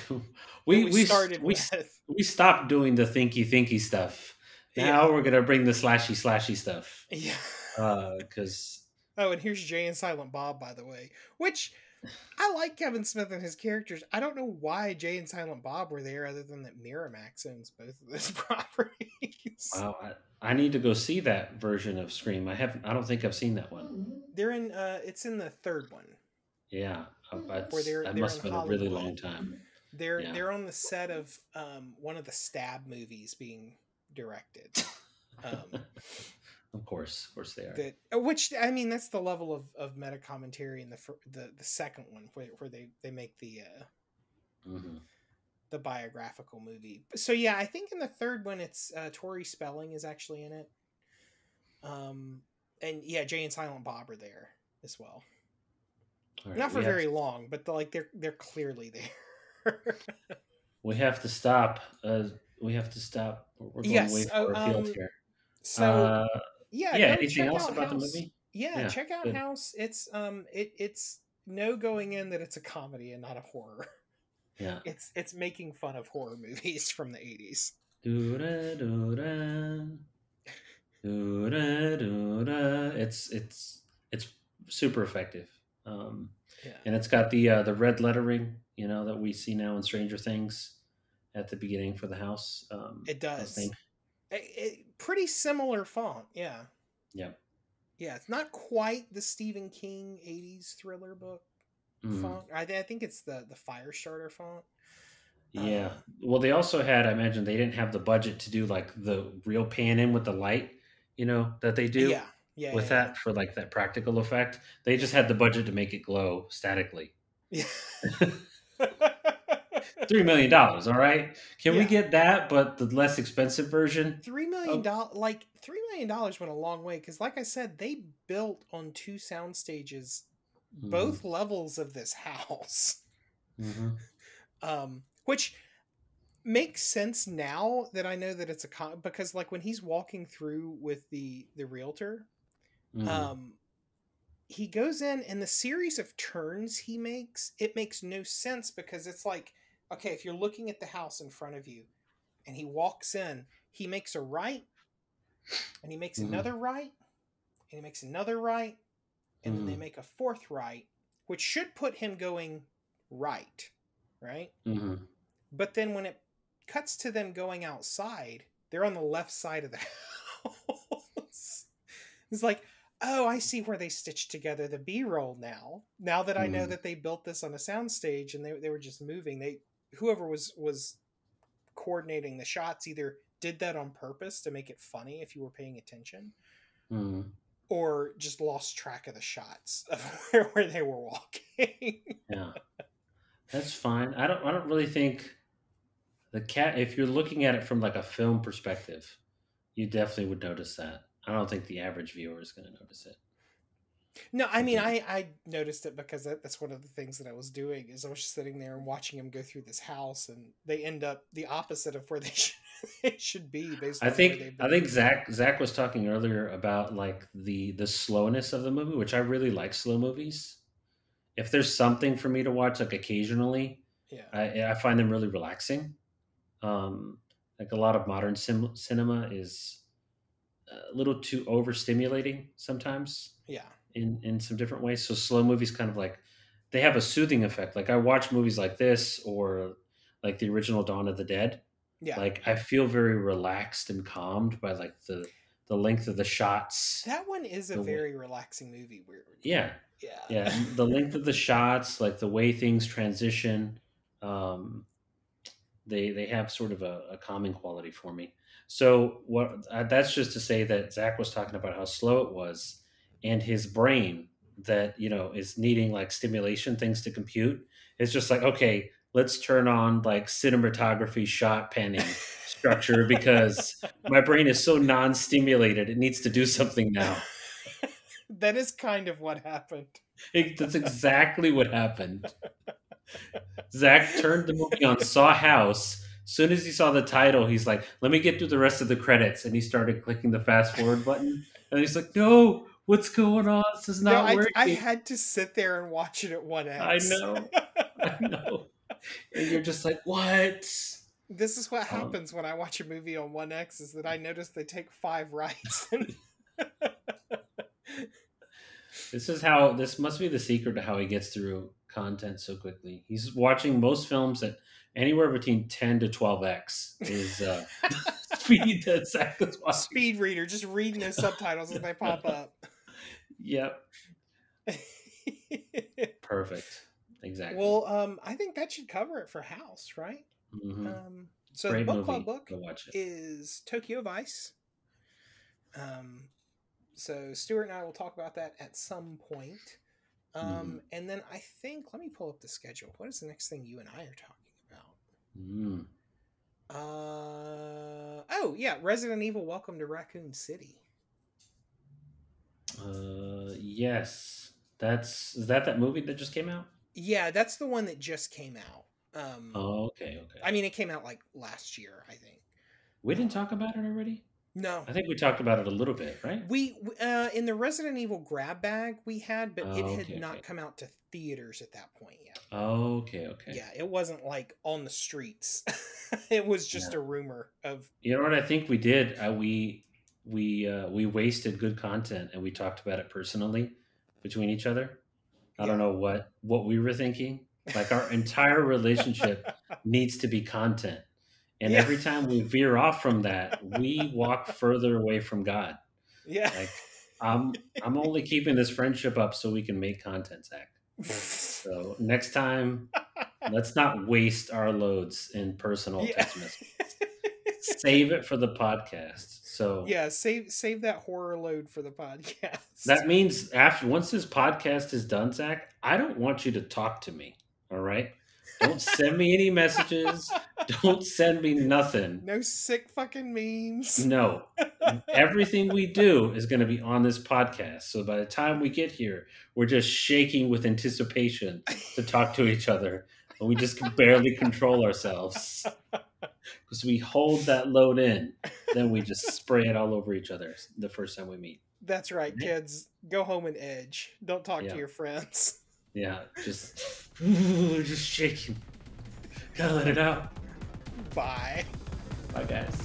we, we we started we, with. we stopped doing the thinky thinky stuff. Now Yeah. we're gonna bring the slashy slashy stuff. Yeah. Uh, because Oh, and here's Jay and Silent Bob, by the way, which I like Kevin Smith and his characters. I don't know why Jay and Silent Bob were there, other than that Miramax owns both of those properties. wow, I, I need to go see that version of Scream. I haven't. I don't think I've seen that one. They're in. Uh, it's in the third one. Yeah, uh, that's, Where they're- that they're must have in been a really long time. They're Yeah. they're on the set of um, one of the Stab movies being directed. Um, of course, of course they are. that uh, which I mean that's the level of, of meta commentary in the fir- the the second one where, where they they make the uh, hmm the biographical movie. So yeah, I think in the third one it's uh, Tori Spelling is actually in it. Um, and yeah, Jay and Silent Bob are there as well. Right, Not for we very long, but the, like they're they're clearly there. We have to stop. Uh, we have to stop. We're going Yes, way far afield um, here. so uh, yeah, yeah. Anything else out about the movie? Yeah, Yeah, check out good. House. It's um it it's no going in that it's a comedy and not a horror. Yeah. It's it's making fun of horror movies from the 80s. Doo-da, doo-da. Doo-da, doo-da. It's it's it's super effective. Um, Yeah. and it's got the uh, the red lettering, you know, that we see now in Stranger Things at the beginning for the house. Um, It does. It, it- pretty similar font, yeah. Yeah. Yeah, it's not quite the Stephen King 80s thriller book Mhm. font. I, I think it's the the Firestarter font. Yeah. Uh, Well, they also had. I imagine they didn't have the budget to do like the real pan in with the light, you know, that they do yeah. Yeah. with yeah, that for like that practical effect. They just had the budget to make it glow statically. Yeah. Three million dollars. All right. Can we get that, but the less expensive version? Three million dollars, like three million dollars, went a long way because, like I said, they built on two sound stages Mm-hmm. both levels of this house. Mhm. um, which makes sense now that I know that it's a con because like when he's walking through with the the realtor, Mhm. um, he goes in and the series of turns he makes it makes no sense because it's like okay if you're looking at the house in front of you and he walks in he makes a right and he makes Mhm. another right and he makes another right and then they Mhm. make a fourth right which should put him going right right Mhm. but then when it cuts to them going outside, they're on the left side of the house. it's like, oh, I see where they stitched together the B roll now. Now that I know Mhm. that they built this on a soundstage and they, they were just moving, they whoever was was coordinating the shots either did that on purpose to make it funny if you were paying attention, Mhm. Or just lost track of the shots of where, where they were walking. Yeah. That's fine. I don't. I don't really think the cat. If you're looking at it from like a film perspective, you definitely would notice that. I don't think the average viewer is going to notice it. No, I mean, I I noticed it because that, that's one of the things that I was doing is I was just sitting there and watching him go through this house, and they end up the opposite of where they should, they should be based. I on think I think Zach Zach was talking earlier about like the the slowness of the movie, which I really like slow movies. If there's something for me to watch like occasionally, yeah, I, I find them really relaxing. um, like a lot of modern sim- cinema is a little too overstimulating sometimes Yeah. In in some different ways. So slow movies kind of like they have a soothing effect. Like I watch movies like this or like the original Dawn of the Dead. Yeah. Like I feel very relaxed and calmed by like the the length of the shots. that one is a the very relaxing movie. Weird. Yeah, Yeah. yeah, the length of the shots, like the way things transition. Um, they they have sort of a, a calming quality for me. So what uh, that's just to say that Zach was talking about how slow it was, and his brain that you know is needing like stimulation things to compute. It's just like okay, let's turn on like cinematography shot panning structure because my brain is so non-stimulated. It needs to do something now. that is kind of what happened. It- that's exactly what happened. Zach turned the movie on, saw House. As soon as he saw the title, he's like, "Let me get through the rest of the credits," and he started clicking the fast forward button. And he's like, "No, what's going on? This is not I, working." I had to sit there and watch it at one X. I know. I know. And you're just like, "What?" This is what Um, happens when I watch a movie on One X. Is that I notice they take five rights. This is how. This must be the secret to how he gets through content so quickly. He's watching most films at anywhere between ten to twelve x is uh, speed that Zach is watching. Speed reader, just reading those subtitles as they pop up. Yep. Perfect. Exactly. well, um, I think that should cover it for House, right? Mhm. Um, so Great the book club book Go watch it. is Tokyo Vice. Um, so Stuart and I will talk about that at some point. Um, Mm-hmm. and then I think let me pull up the schedule. What is the next thing you and I are talking about? Mm. Uh oh yeah, Resident Evil: Welcome to Raccoon City. Uh, yes. That's is that that movie that just came out? Yeah, that's the one that just came out. Um, Oh, okay, okay. I mean, it came out like last year, I think. we didn't talk about it already. No, I think we talked about it a little bit, right? we uh, in the Resident Evil grab bag we had, but it Oh, had okay, not okay. come out to theaters at that point yet. Oh, okay, okay. Yeah, it wasn't like on the streets. it was just Yeah. a rumor of You know what I think we did? Uh, we we uh, we wasted good content and we talked about it personally between each other. I don't know what what we were thinking. Like our entire relationship needs to be content. And Yeah. every time we veer off from that, we walk further away from God. yeah. Like I'm I'm only keeping this friendship up so we can make content, Zach. So next time, let's not waste our loads in personal Yeah. text messages. Save it for the podcast. So yeah, save save that horror load for the podcast. that means after once this podcast is done, Zach, I don't want you to talk to me. All right. Don't send me any messages. Don't send me nothing. no sick fucking memes. No. Everything we do is going to be on this podcast. So by the time we get here, we're just shaking with anticipation to talk to each other. And we just can barely control ourselves. Because we hold that load in, then we just spray it all over each other the first time we meet. That's right, kids. Go home and edge. Don't talk Yeah. to your friends. Yeah, just just shaking. Gotta let it out. Bye. Bye guys.